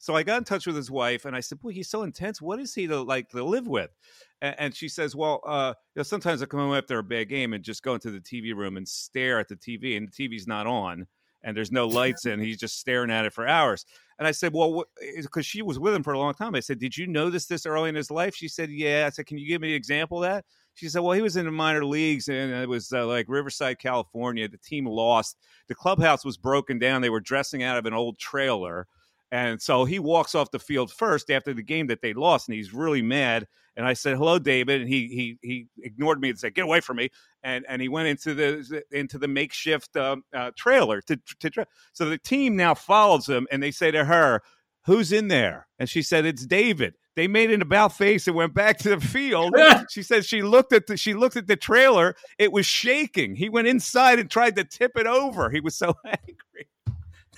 So I got in touch with his wife and I said, Boy, he's so intense. What is he to like to live with? And, and she says, Well, uh, you know, sometimes I come home after a bad game and just go into the TV room and stare at the TV, and the TV's not on and there's no lights in. He's just staring at it for hours. And I said, Well, because she was with him for a long time. I said, Did you notice this early in his life? She said, Yeah. I said, Can you give me an example of that? She said, Well, he was in the minor leagues and it was uh, like Riverside, California. The team lost. The clubhouse was broken down. They were dressing out of an old trailer. And so he walks off the field first after the game that they lost, and he's really mad. And I said, "Hello, David," and he he he ignored me and said, "Get away from me!" And and he went into the into the makeshift um, uh, trailer to to. So the team now follows him, and they say to her, "Who's in there?" And she said, "It's David." They made an about face and went back to the field. she said she looked at the she looked at the trailer. It was shaking. He went inside and tried to tip it over. He was so angry.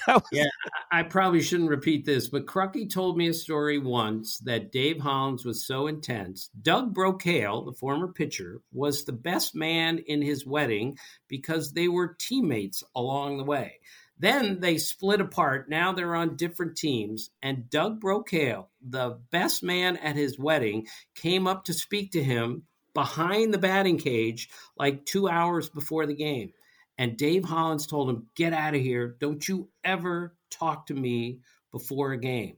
was... Yeah, I probably shouldn't repeat this, but Krukie told me a story once that Dave Hollins was so intense. Doug Brocail, the former pitcher, was the best man in his wedding because they were teammates along the way. Then they split apart. Now they're on different teams. And Doug Brocail, the best man at his wedding, came up to speak to him behind the batting cage like two hours before the game. And Dave Hollins told him, Get out of here. Don't you ever talk to me before a game.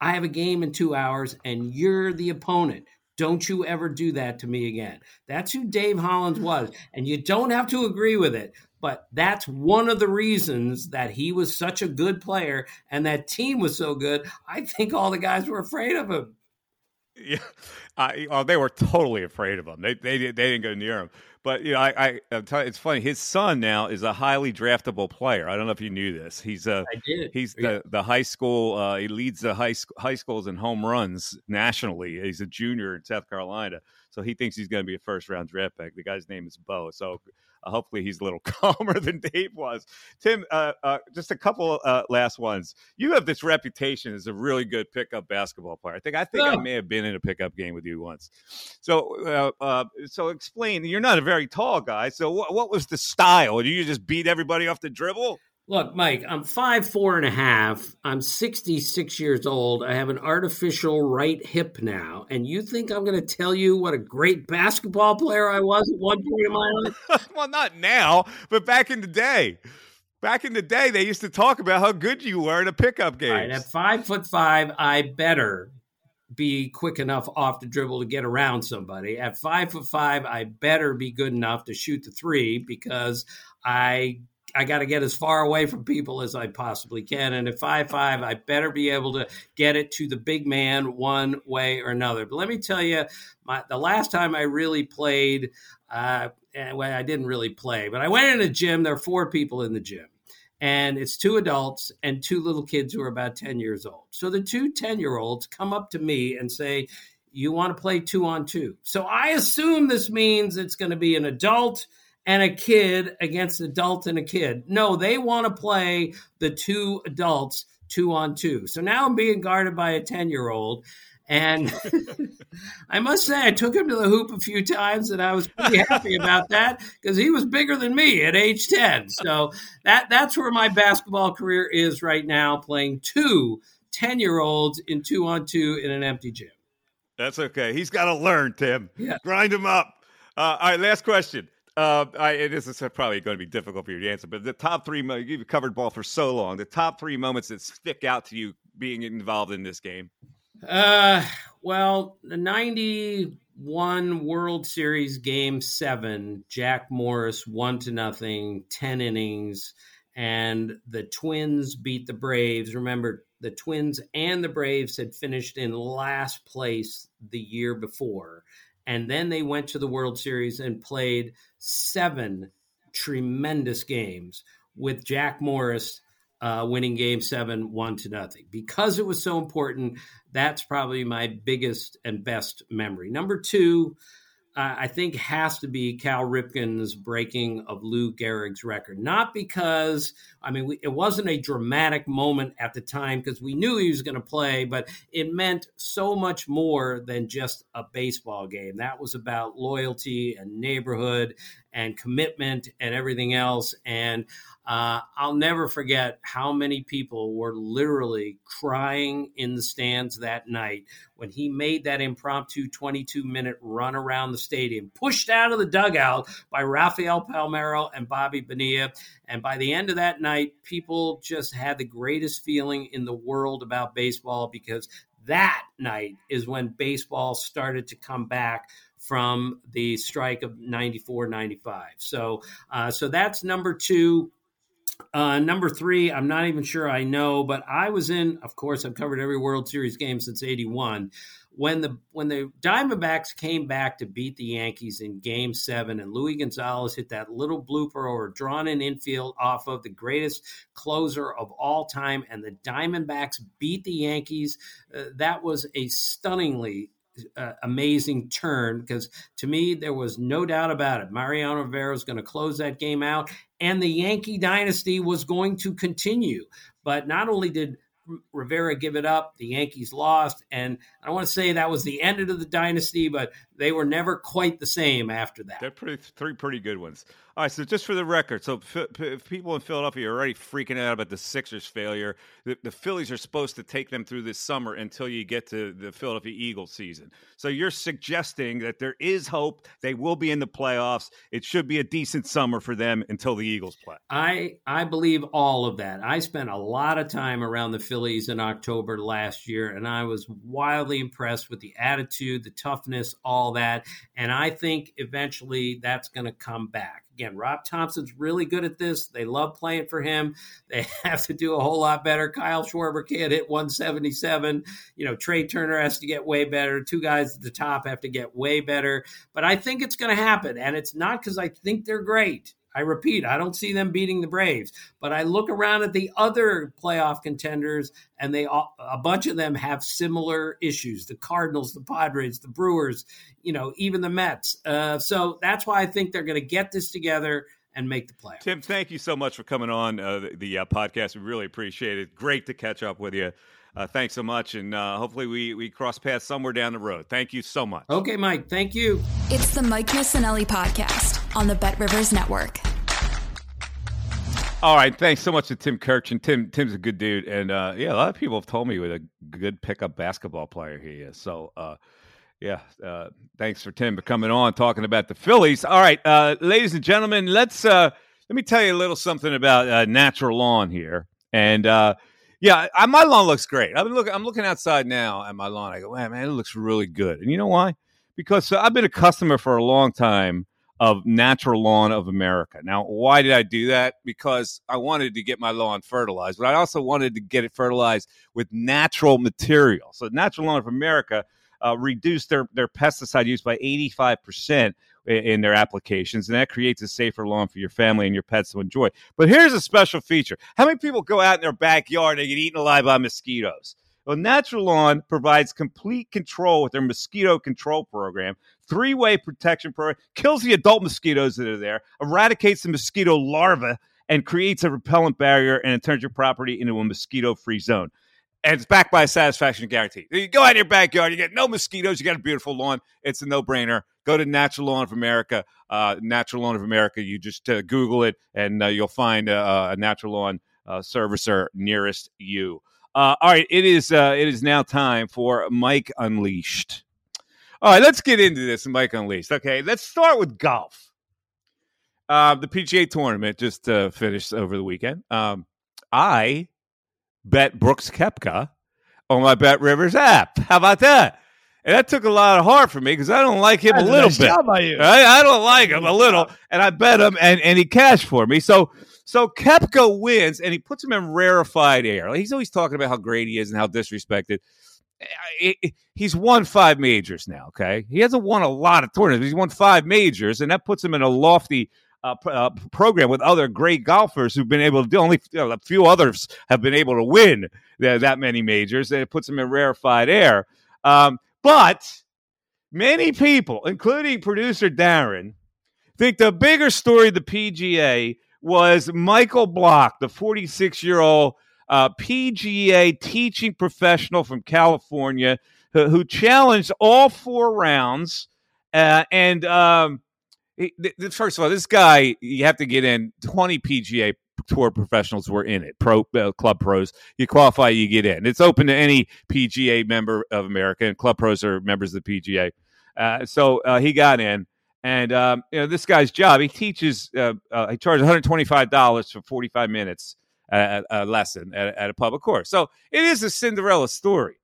I have a game in two hours and you're the opponent. Don't you ever do that to me again. That's who Dave Hollins was. And you don't have to agree with it, but that's one of the reasons that he was such a good player and that team was so good. I think all the guys were afraid of him. Yeah, I, oh, they were totally afraid of him. They they, they didn't go near him. But you know, I, I it's funny. His son now is a highly draftable player. I don't know if you knew this. He's uh, he's the the high school. Uh, he leads the high high schools in home runs nationally. He's a junior in South Carolina, so he thinks he's going to be a first round draft pick. The guy's name is Bo. So uh, hopefully, he's a little calmer than Dave was. Tim, uh, uh, just a couple uh, last ones. You have this reputation as a really good pickup basketball player. I think I think I may have been in a pickup game with you once. So, uh, uh, so explain. You're not a very tall guy. So, what, what was the style? Did you just beat everybody off the dribble? Look, Mike, I'm five four and a half. I'm 66 years old. I have an artificial right hip now. And you think I'm going to tell you what a great basketball player I was at one point in my life? well, not now, but back in the day. Back in the day, they used to talk about how good you were in a pickup game. Right, at five foot five, I better be quick enough off the dribble to get around somebody. At five foot five, I better be good enough to shoot the three because I I got to get as far away from people as I possibly can. And at five five, I better be able to get it to the big man one way or another. But let me tell you, my, the last time I really played, uh, well, I didn't really play, but I went in a gym. There are four people in the gym. And it's two adults and two little kids who are about 10 years old. So the two 10 year olds come up to me and say, You want to play two on two? So I assume this means it's going to be an adult and a kid against adult and a kid. No, they want to play the two adults two on two. So now I'm being guarded by a 10 year old. And I must say, I took him to the hoop a few times, and I was pretty happy about that because he was bigger than me at age 10. So that, that's where my basketball career is right now, playing two 10 year olds in two on two in an empty gym. That's okay. He's got to learn, Tim. Yeah. Grind him up. Uh, all right, last question. Uh, I, this is probably going to be difficult for you to answer, but the top three, you've covered ball for so long. The top three moments that stick out to you being involved in this game. Uh, well, the '91 World Series Game Seven, Jack Morris one to nothing, ten innings, and the Twins beat the Braves. Remember, the Twins and the Braves had finished in last place the year before and then they went to the World Series and played seven tremendous games with Jack Morris uh, winning game seven, one to nothing. Because it was so important, that's probably my biggest and best memory. Number two, uh, I think has to be Cal Ripken's breaking of Lou Gehrig's record. Not because, I mean, we, it wasn't a dramatic moment at the time because we knew he was going to play, but it meant so much more than just a baseball game. That was about loyalty and neighborhood and commitment and everything else. And uh, I'll never forget how many people were literally crying in the stands that night when he made that impromptu 22 minute run around the stadium, pushed out of the dugout by Rafael Palmeiro and Bobby Bonilla. And by the end of that night, people just had the greatest feeling in the world about baseball because that night is when baseball started to come back from the strike of 94 95 so uh, so that's number two uh, number three, I'm not even sure I know, but I was in. Of course, I've covered every World Series game since '81. When the when the Diamondbacks came back to beat the Yankees in Game Seven, and Luis Gonzalez hit that little blooper or drawn in infield off of the greatest closer of all time, and the Diamondbacks beat the Yankees, uh, that was a stunningly uh, amazing turn because to me there was no doubt about it. Mariano Rivera was going to close that game out, and the Yankee dynasty was going to continue. But not only did Rivera give it up. The Yankees lost, and I don't want to say that was the end of the dynasty, but they were never quite the same after that. They're pretty three pretty good ones. All right, so just for the record, so if people in Philadelphia are already freaking out about the Sixers' failure, the, the, Phillies are supposed to take them through this summer until you get to the Philadelphia Eagles season. So you're suggesting that there is hope. They will be in the playoffs. It should be a decent summer for them until the Eagles play. I I believe all of that. I spent a lot of time around the Phillies in October last year, and I was wildly impressed with the attitude, the toughness, all that. And I think eventually that's going to come back. Again, Rob Thomson's really good at this. They love playing for him. They have to do a whole lot better. Kyle Schwarber can't hit 177. You know, Trea Turner has to get way better. Two guys at the top have to get way better. But I think it's going to happen. And it's not because I think they're great. I repeat, I don't see them beating the Braves, but I look around at the other playoff contenders, and they a bunch of them have similar issues: the Cardinals, the Padres, the Brewers, you know, even the Mets. Uh, so that's why I think they're going to get this together and make the playoffs. Tim, thank you so much for coming on uh, the, the uh, podcast. We really appreciate it. Great to catch up with you. Uh, thanks so much, and uh, hopefully we we cross paths somewhere down the road. Thank you so much. Okay, Mike. Thank you. It's the Mike Missanelli podcast on the Bet Rivers Network. All right, thanks so much to Tim Kurkjian Tim Tim's a good dude, and uh, yeah, a lot of people have told me what a good pickup basketball player he is. So. Uh, yeah, uh, thanks for Tim for coming on talking about the Phillies. All right, uh, ladies and gentlemen, let's let me tell you a little something about natural lawn here, and yeah, I, my lawn looks great. Been looking. I'm looking outside now at my lawn. I go, man, it looks really good. And you know why? Because uh, I've been a customer for a long time of Natural Lawn of America. Now, why did I do that? Because I wanted to get my lawn fertilized, but I also wanted to get it fertilized with natural material. So, Natural Lawn of America uh, reduced their their pesticide use by 85 percent in their applications, and that creates a safer lawn for your family and your pets to enjoy. But here's a special feature: How many people go out in their backyard and get eaten alive by mosquitoes? Well, Natural Lawn provides complete control with their mosquito control program, three way protection program, kills the adult mosquitoes that are there, eradicates the mosquito larvae, and creates a repellent barrier, and it turns your property into a mosquito free zone and it's backed by a satisfaction guarantee. You go out in your backyard, you get no mosquitoes, you got a beautiful lawn. It's a no brainer. Go to Natural Lawn of America, uh, Natural Lawn of America. You just uh, Google it, and uh, you'll find a, a natural lawn uh, servicer nearest you. Uh, all right, it is uh, it is now time for Mike Unleashed. All right, let's get into this, Mike Unleashed. Okay, let's start with golf. the PGA tournament just finished over the weekend. Um, I bet Brooks Koepka on my Bet Rivers app. How about that? And that took a lot of heart for me because I don't like him That's a little nice bit. Job by you. Right? I don't like him a little, and I bet him, and, and he cashed for me. So so Koepka wins, and he puts him in rarefied air. He's always talking about how great he is and how disrespected. He's won five majors now. Okay, he hasn't won a lot of tournaments. He's won five majors, and that puts him in a lofty uh, uh, program with other great golfers who've been able to do. Only you know, a few others have been able to win that many majors. And it puts him in rarefied air. Um, but many people, including producer Darren, think the bigger story of the PGA was Michael Block, the 46 year old uh, PGA teaching professional from California, who, who challenged all four rounds uh, and um, he, th- first of all, this guy you have to get in. Twenty PGA Tour professionals were in it. Pro uh, club pros, you qualify, you get in. It's open to any PGA member of America, and club pros are members of the PGA. Uh, so uh, he got in, and um, you know this guy's job. He teaches. Uh, uh, he charges one hundred twenty five dollars for forty five minutes a, a lesson at, at a public course. So it is a Cinderella story.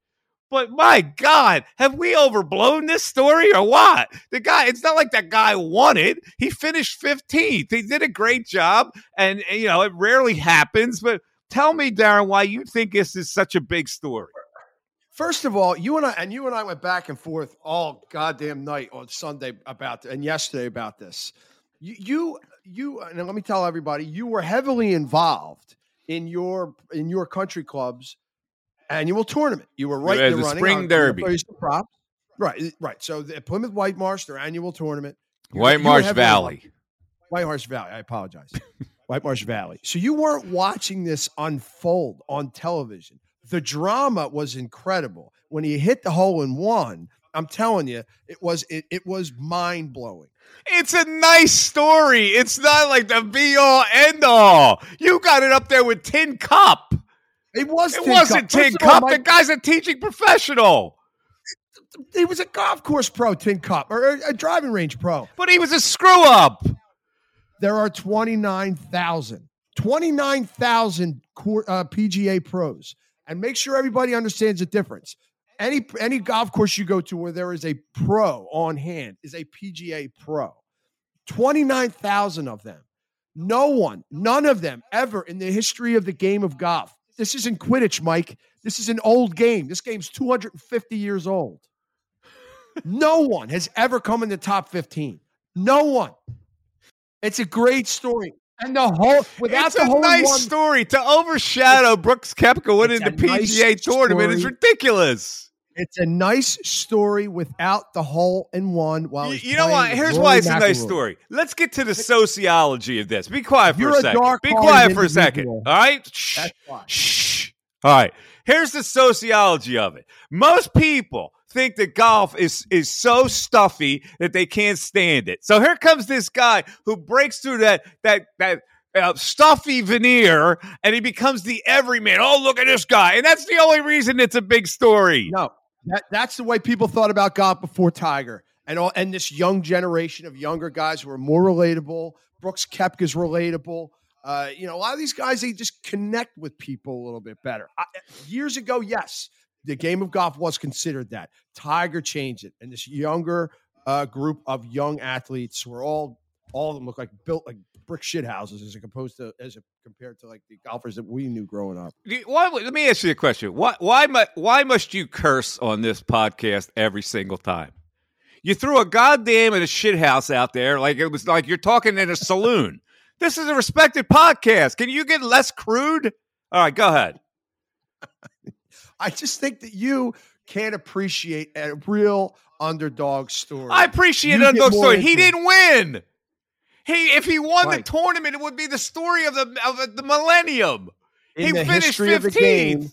But my God, have we overblown this story or what? The guy, it's not like that guy won it. He finished 15th. He did a great job. And, you know, it rarely happens. But tell me, Darren, why you think this is such a big story. First of all, you and I and you and I went back and forth all goddamn night on Sunday about and yesterday about this. You you you and let me tell everybody, you were heavily involved in your in your country club's annual tournament. You were right in the the spring on derby. Props. Right, right. So the Plymouth White Marsh, their annual tournament. White you Marsh involved. Valley. White Marsh Valley. I apologize. White Marsh Valley. So you weren't watching this unfold on television. The drama was incredible. When he hit the hole in one, I'm telling you, it was it, it was mind blowing. It's a nice story. It's not like the be all end all. You got it up there with Tin Cup. It was. It Tin wasn't Cup. Tin First of all, Cup. The guy's a teaching professional. he was a golf course pro, Tin Cup, or a, driving range pro. But he was a screw up. There are 29,000, 29,000 cor- uh, PGA pros. And make sure everybody understands the difference. Any any golf course you go to where there is a pro on hand is a PGA pro. 29,000 of them. No one, none of them ever in the history of the game of golf. This isn't Quidditch, Mike. This is an old game. This game's 250 years old. No one has ever come in the top 15. No one. It's a great story. And the whole without it's the a whole nice one, story to overshadow Brooks Koepka winning the a nice PGA tournament is ridiculous. it's a nice story without the hole in one. While You, you know what? Here's why it's a nice story. Let's get to the sociology of this. Be quiet for You're a a second. dark Be quiet for a second. All right? Shh. That's. Shh. All right. Here's the sociology of it. Most people think that golf is is so stuffy that they can't stand it. So here comes this guy who breaks through that that that uh, stuffy veneer and he becomes the everyman. Oh, look at this guy. And that's the only reason it's a big story. No, that, that's the way people thought about golf before Tiger, and all, and this young generation of younger guys who are more relatable. Brooks Koepka's relatable. Uh, you know, a lot of these guys they just connect with people a little bit better. I, years ago, yes, the game of golf was considered that. Tiger changed it, and this younger uh, group of young athletes were all all of them look like built like brick shit houses as opposed to as a, compared to like the golfers that we knew growing up. Why, let me ask you a question. Why, why, mu- why must you curse on this podcast every single time? You threw a goddamn in a shit house out there like it was like you're talking in a saloon. This is a respected podcast. Can you get less crude? All right, go ahead. I just think that you can't appreciate a real underdog story. I appreciate You underdog story. He didn't win. He if he won Right. the tournament, it would be the story of the of the millennium. in he the finished history of the 15th. game.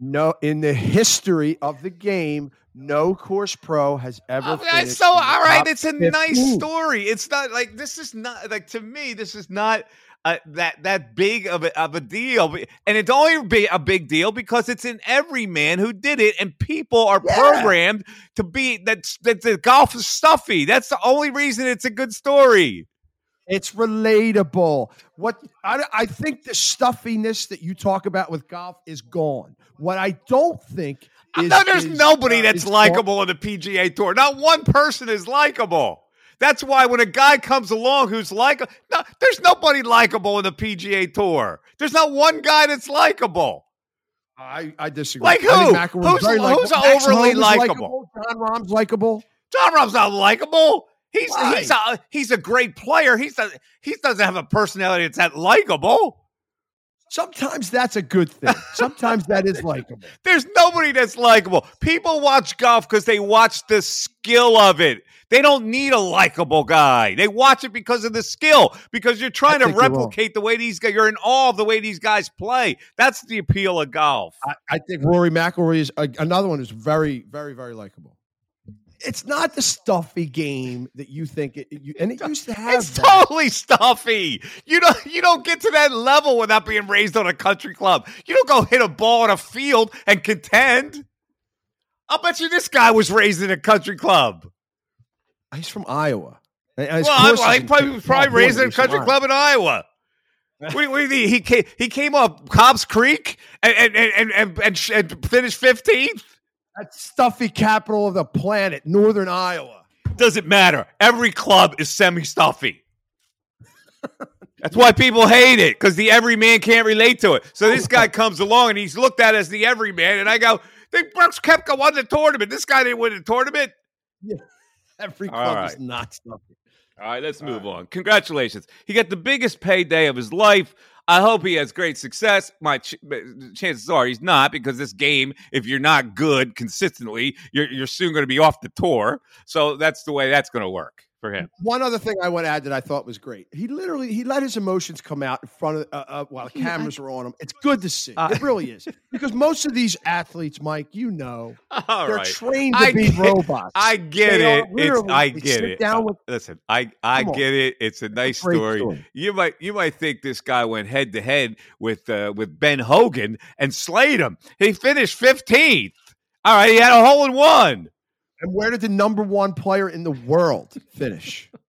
No, in the history of the game, no course pro has ever. Oh, so all right. It's a nice story. It's not like this is not like to me. This is not uh, that that big of a, of a deal, and it's only be a big deal because it's in every man who did it, and people are Yeah. programmed to be that that the golf is stuffy. That's the only reason it's a good story. It's relatable. What I, I think the stuffiness that you talk about with golf is gone. What I don't think is no, there's is, nobody uh, that's likable on the PGA Tour. Not one person is likable. That's why when a guy comes along who's like, no, there's nobody likable in the PGA Tour. There's not one guy that's likable. I, I disagree. Like who? Who's- who's overly likable? Jon Rahm's likable. Jon Rahm's not likable. He's Why? he's a he's a great player. He's a, he doesn't have a personality that's that likable. Sometimes that's a good thing. Sometimes that is likable. There's nobody that's likable. People watch golf because they watch the skill of it. They don't need a likable guy. They watch it because of the skill. Because you're trying to think you're wrong. replicate the way these guys. You're in awe of the way these guys play. That's the appeal of golf. I, I think Rory McIlroy is a, another one who's very, very, very likable. It's not the stuffy game that you think it, you, and it used to have. It's that. totally stuffy. You don't you don't get to that level without being raised on a country club. You don't go hit a ball in a field and contend. I'll bet you this guy was raised in a country club. Ah, he's from Iowa. Well, I, I is in- probably was probably raised in a country Iowa. club in Iowa. what, do you- what do you think? He came, he came up Cobb's Creek and and and and, and, and finished fifteenth. That's stuffy capital of the planet, Northern Iowa. Doesn't matter. Every club is semi stuffy. That's why people hate it because the everyman can't relate to it. So this guy comes along and he's looked at as the everyman, and I go, "The Brooks Koepka won the tournament. This guy didn't win the tournament." Every club right. is not stuffy. All right, let's move on. Congratulations. He got the biggest payday of his life. I hope he has great success. My ch- uh, chances are he's not because this game, if you're not good consistently, you're, you're soon going to be off the tour. So that's the way that's going to work for him. One other thing I want to add that I thought was great. He literally he let his emotions come out in front of uh, uh, while the cameras were on him. It's good to see. Uh, it really is because most of these athletes, Mike, you know, All they're right. trained to I be get- robots. I get They it. It's I get it. down Uh, with- listen, I I Come on. get it. It's a nice great story. story. You might you might think this guy went head to head with uh, with Ben Hogan and slayed him. He finished fifteenth. All right, he had a hole in one. And where did the number one player in the world finish?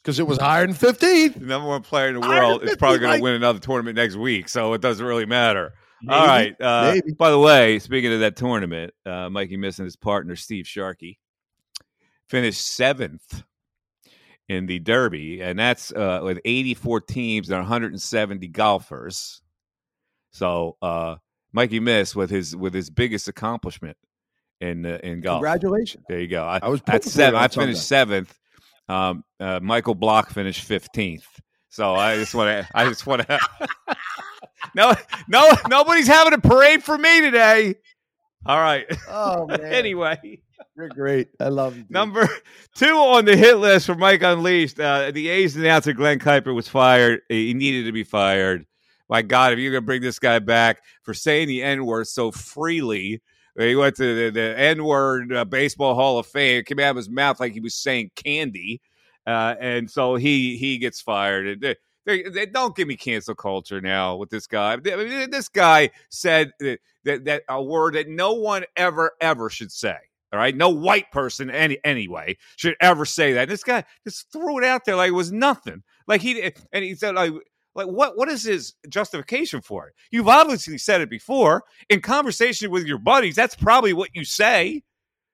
Because it was higher than 15th. The number one player in the Iron world is probably 50, going to win another tournament next week, so it doesn't really matter. Maybe, All right. Uh. By the way, speaking of that tournament, uh, Mikey Miss and his partner Steve Sharkey finished seventh in the Derby, and that's uh, with 84 teams and 170 golfers. So uh, Mikey Miss with his with his biggest accomplishment in uh, in golf. Congratulations. There you go. I, I was at seven. I finished seventh. Um, uh, Michael Block finished fifteenth. So I just want to. I just want to. no, no, nobody's having a parade for me today. All right. Oh, man. anyway, You're great. I love you. dude. number two on the hit list for Mike Unleashed. Uh, the A's announcer Glenn Kuiper was fired. He needed to be fired. My God, if you're going to bring this guy back for saying the N word so freely, he went to the, the N word uh, Baseball Hall of Fame. It came out of his mouth like he was saying candy. Uh, and so he he gets fired. And They, they, they don't give me cancel culture now with this guy. I mean, this guy said that, that that a word that no one ever ever should say. All right, no white person any anyway should ever say that. This guy just threw it out there like it was nothing. Like he and he said like like what what is his justification for it? You've obviously said it before in conversation with your buddies. That's probably what you say.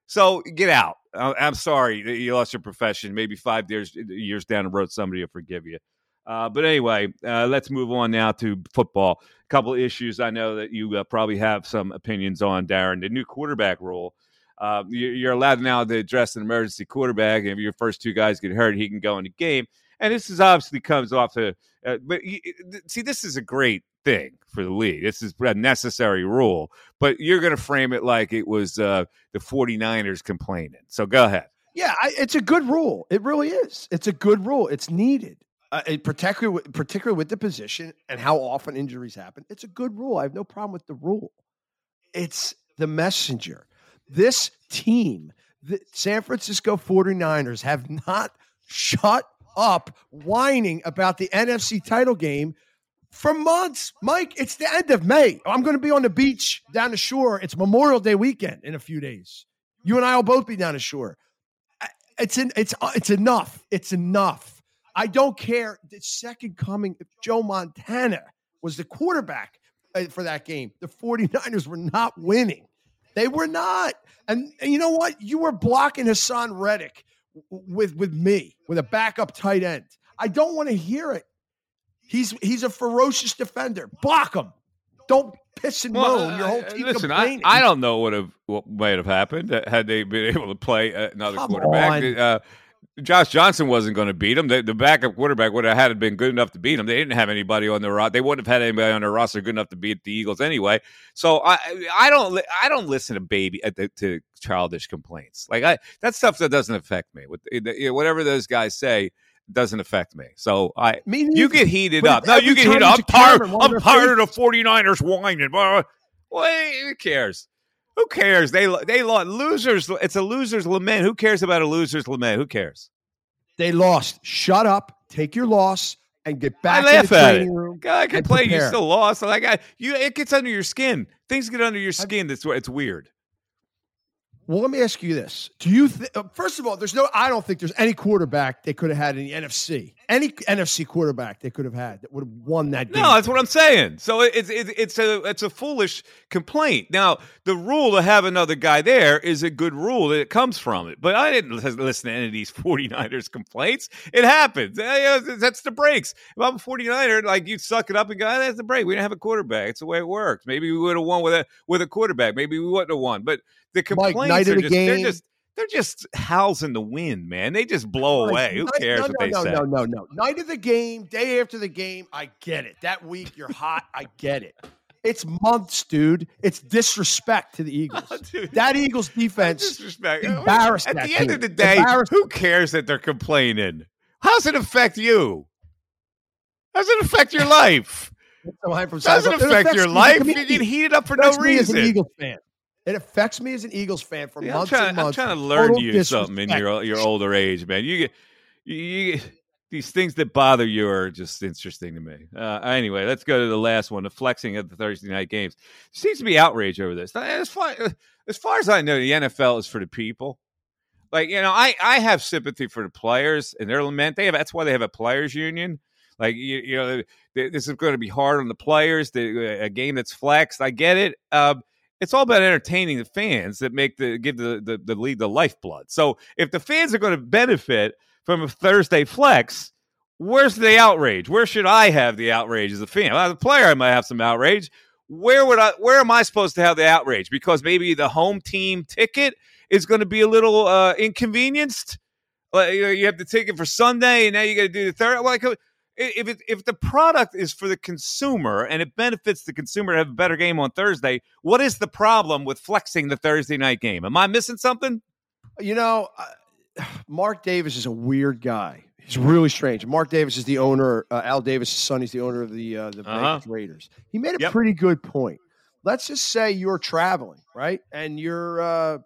So get out. I- I'm sorry you lost your profession. Maybe five years years down the road, somebody will forgive you. Uh, but anyway, uh, let's move on now to football. A couple issues I know that you uh, probably have some opinions on, Darren. The new quarterback rule. Uh, you- you're allowed now to address an emergency quarterback. If your first two guys get hurt, he can go in the game. And this is obviously comes off to, uh, but you, see, this is a great thing for the league. This is a necessary rule, but you're going to frame it like it was uh, the 49ers complaining. So go ahead. Yeah, I, it's a good rule. It really is. It's a good rule. It's needed, uh, it, particularly with, particularly with the position and how often injuries happen. It's a good rule. I have no problem with the rule. It's the messenger. This team, the San Francisco 49ers, have not shut up whining about the NFC title game for months. Mike, it's the end of May. I'm going to be on the beach down the shore. It's Memorial Day weekend in a few days. You and I will both be down the shore. It's in, it's uh, it's enough. It's enough. I don't care. The second coming, Joe Montana was the quarterback uh, for that game, the 49ers were not winning. They were not. And, and you know what? You were blocking Haason Reddick with with me with a backup tight end. I don't want to hear it. He's he's a ferocious defender. Block him. Don't piss and moan. Your whole team listen, I, complaining. I don't know what have what might have happened uh, had they been able to play uh, another Come quarterback. Uh, Josh Johnson wasn't going to beat him. The, the backup quarterback would have had been good enough to beat him. They didn't have anybody on their roster. They wouldn't have had anybody on their roster good enough to beat the Eagles anyway. So I I don't li- I don't listen to baby uh, to, childish complaints. Like I that stuff that doesn't affect me. With you know, whatever those guys say doesn't affect me. So I Me you get heated But up. No, you get heated up. I'm tired. of I'm tired of the 49ers whining. Well, who cares? Who cares? They they lost losers. It's a loser's lament. Who cares about a loser's lament? Who cares? They lost. Shut up. Take your loss and get back I laugh in the at it. room. God, I can play. You still lost. Like I, you, it gets under your skin. Things get under your skin. That's why it's weird. Well, let me ask you this: Do you th- uh, first of all, there's no? I don't think there's any quarterback they could have had in the NFC. Any NFC quarterback they could have had that would have won that game. No, that's what I'm saying. So it's it's it's a it's a foolish complaint. Now the rule to have another guy there is a good rule that it comes from it. But I didn't listen to any of these 49ers complaints. It happens. Eh, That's the breaks. If I'm a 49er, like you suck it up and go, "Ah, that's the break. We didn't have a quarterback. It's the way it works. Maybe we would have won with a with a quarterback. Maybe we wouldn't have won. But the Mike, complaints night of are the just they're just they're just howls in the wind, man. They just blow away. Who cares no, what they no, say? No, no, no. No. Night of the game, day after the game. I get it. That week you're hot. I get it. It's months, dude. It's disrespect to the oh, Eagles. Dude. that Eagles defense disrespect. Oh, embarrassed At the end team. of the day, who cares that they're complaining? How's it affect you? How's it affect your life? Doesn't it affect your me as a life. You get heated up for no me as an Eagles fan. It affects me as an Eagles fan for I'm months trying, and I'm trying to learn Total you something in your your older age, man. You get you, you these things that bother you are just interesting to me. Uh, anyway, let's go to the last one: the flexing of the Thursday night games. Seems to be outrage over this. As far as far as I know, the NFL is for the people. Like you know, I I have sympathy for the players and their lament. They have that's why they have a players union. Like you, you know, th- this is going to be hard on the players. The, a game that's flexed, I get it. Um, it's all about entertaining the fans that make the give the, the the the lifeblood. So if the fans are going to benefit from a Thursday flex, where's the outrage? Where should I have the outrage as a fan? Well, as a player, I might have some outrage. Where would I? Where am I supposed to have the outrage? Because maybe the home team ticket is going to be a little uh, inconvenienced. Like, you know, you have the ticket for Sunday, and now you got to do the third. Like, if it, if the product is for the consumer and it benefits the consumer to have a better game on Thursday, what is the problem with flexing the Thursday night game? Am I missing something? You know, uh, Mark Davis is a weird guy. He's really strange. Mark Davis is the owner. Uh, Al Davis' son. He's the owner of the uh, the Uh-huh. Raiders. He made a Yep. pretty good point. Let's just say you're traveling, right, and you're uh,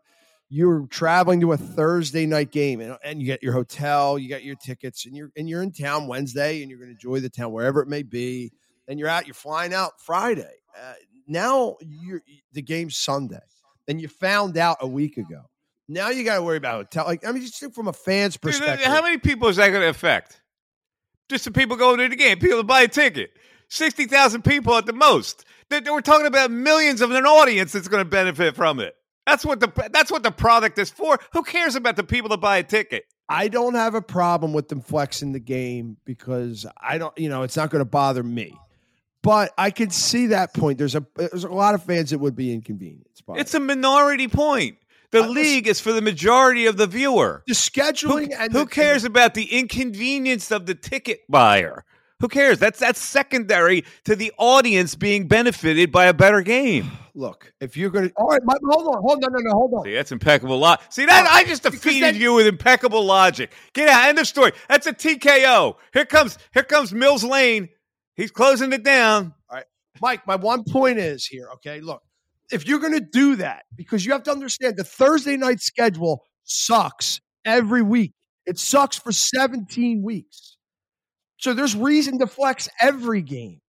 you're traveling to a Thursday night game, and, and you get your hotel, you got your tickets, and you're and you're in town Wednesday, and you're going to enjoy the town wherever it may be. Then you're out. You're flying out Friday. Uh, now you're the game's Sunday, and you found out a week ago. Now you got to worry about hotel. Like I mean, just from a fan's perspective. how many people is that going to affect? Just the people going to the game, people that buy a ticket. 60,000 people at the most. We're talking about millions of an audience that's going to benefit from it. That's what the that's what the product is for. Who cares about the people that buy a ticket? I don't have a problem with them flexing the game because I don't, you know, it's not going to bother me. But I could see that point. There's a there's a lot of fans that would be inconvenienced. By It's it. a minority point. The uh, was- league is for the majority of the viewer. the Who, scheduling and who the- cares about the inconvenience of the ticket buyer? Who cares? That's that's secondary to the audience being benefited by a better game. Look, if you're going to, all right, Mike, hold on, hold on, no, no, no, hold on. See, that's impeccable logic. See that oh, I just defeated that- you with impeccable logic. Get out. End of story. That's a TKO. Here comes here comes Mills Lane. He's closing it down. All right, Mike, my one point is here, okay? Look, if you're going to do that, because you have to understand the Thursday night schedule sucks every week. It sucks for 17 weeks. So there's reason to flex every game.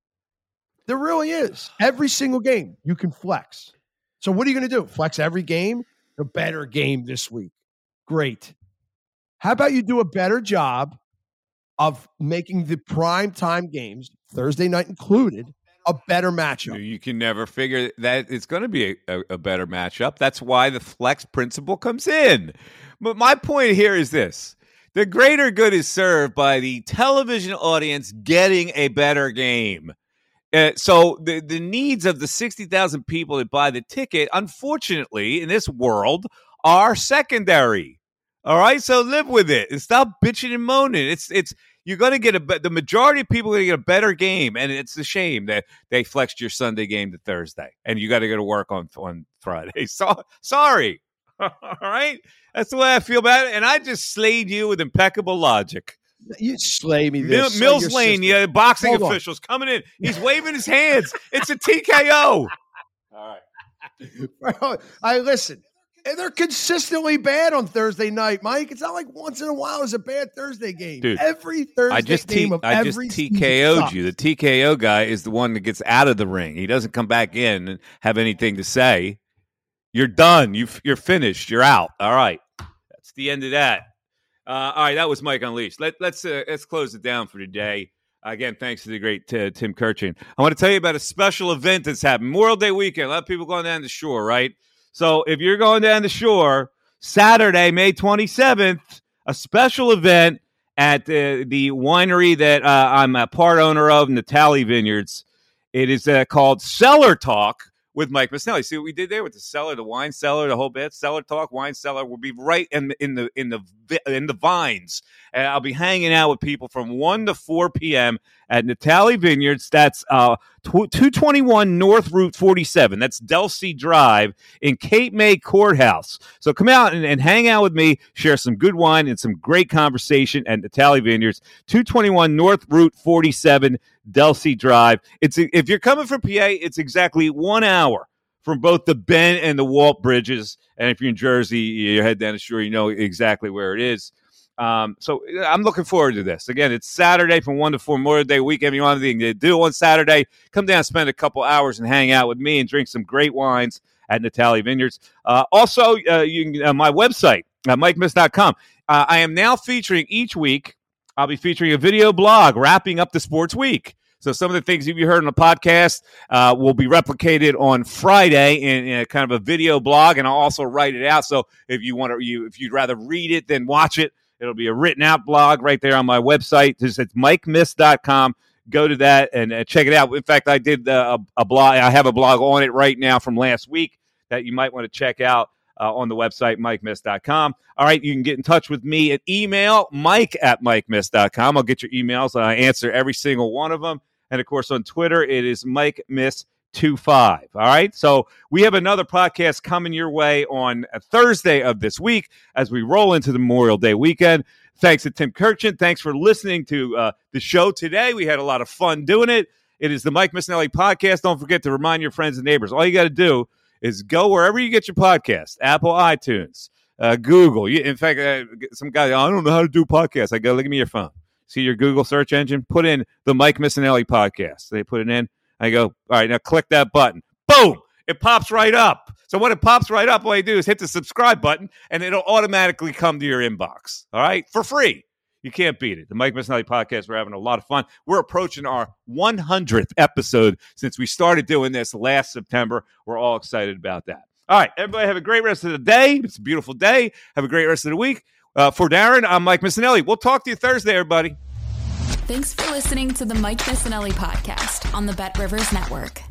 There really is. Every single game you can flex. So what are you going to do? Flex every game? A better game this week. Great. How about you do a better job of making the prime time games, Thursday night included, a better matchup? You can never figure that it's going to be a, a, a better matchup. That's why the flex principle comes in. But my point here is this the greater good is served by the television audience getting a better game. Uh, so the, the needs of the 60,000 people that buy the ticket, unfortunately, in this world, are secondary. All right, so live with it and stop bitching and moaning. It's it's you're going to get a the majority of people are going to get a better game, and it's a shame that they flexed your Sunday game to Thursday, and you got to go to work on on Friday. So sorry. All right, that's the way I feel about it, and I just slayed you with impeccable logic. You slay me Mil- this. so Mills Lane, yeah, boxing Hold on. officials coming in. He's waving his hands. It's a TKO. All right. I listen. And they're consistently bad on Thursday night, Mike. It's not like once in a while is a bad Thursday game. Dude, every Thursday I just game T- of I just TKO'd you. The TKO guy is the one that gets out of the ring. He doesn't come back in and have anything to say. You're done. You you're finished. You're out. All right. That's the end of that. Uh, all right, that was Mike Unleashed. Let, let's uh, let's close it down for today. Again, thanks to the great uh, Tim Kurkjian. I want to tell you about a special event that's happening. Memorial Day weekend. A lot of people going down the shore, right? So if you're going down the shore, Saturday, May 27th, a special event at the, the winery that uh, I'm a part owner of, Natali Vineyards. It is uh, called Cellar Talk with Mike Missanelli. See what we did there with the cellar, the wine cellar, the whole bit. Cellar talk, wine cellar will be right in the in the in the in the vines, and I'll be hanging out with people from one to four p.m. at Natali Vineyards. That's uh two twenty one North Route forty seven. That's Delsea Drive in Cape May Courthouse. So come out and, and hang out with me, share some good wine and some great conversation at Natali Vineyards, two twenty one North Route forty seven. Delsea Drive. It's if you're coming from PA, it's exactly one hour from both the Ben and the Walt bridges. And if you're in Jersey, you head down the shore, you know exactly where it is. Um, so I'm looking forward to this. Again, it's Saturday from one to four Memorial Day weekend. You want anything to do on Saturday? Come down, spend a couple hours, and hang out with me and drink some great wines at Natali Vineyards. Uh, also, uh, you uh, my website, uh, MikeMiss.com. Uh, I am now featuring each week. I'll be featuring a video blog wrapping up the sports week. So some of the things you heard on the podcast uh, will be replicated on Friday in, in, kind of a video blog, and I'll also write it out. So if you want to, you if you'd rather read it than watch it, it'll be a written out blog right there on my website. Just it's MikeMiss.com. Go to that and uh, check it out. In fact, I did uh, a, a blog. I have a blog on it right now from last week that you might want to check out. Uh, on the website, mikemiss.com. All right, you can get in touch with me at email, mike at mikemiss.com. I'll get your emails. I answer every single one of them. And of course, on Twitter, it is Mike Miss. Two five. All right. So we have another podcast coming your way on Thursday of this week as we roll into the Memorial Day weekend. Thanks to Tim Kurkjian. Thanks for listening to uh, the show today. We had a lot of fun doing it. It is the Mike Missanelli podcast. Don't forget to remind your friends and neighbors. All you got to do is go wherever you get your podcast Apple, iTunes, uh, Google. In fact, uh, some guy, I don't know how to do podcasts. I go, look at me your phone. See your Google search engine? Put in the Mike Missanelli podcast. They put it in. I go, all right, now click that button. Boom! It pops right up. So when it pops right up, all you do is hit the subscribe button and it'll automatically come to your inbox. All right, for free. You can't beat it. The Mike Missanelli podcast, we're having a lot of fun. We're approaching our 100th episode since we started doing this last September. We're all excited about that. All right, everybody have a great rest of the day. It's a beautiful day. Have a great rest of the week. Uh, for Darren, I'm Mike Missanelli. We'll talk to you Thursday, everybody. Thanks for listening to the Mike Missanelli podcast on the Bet Rivers Network.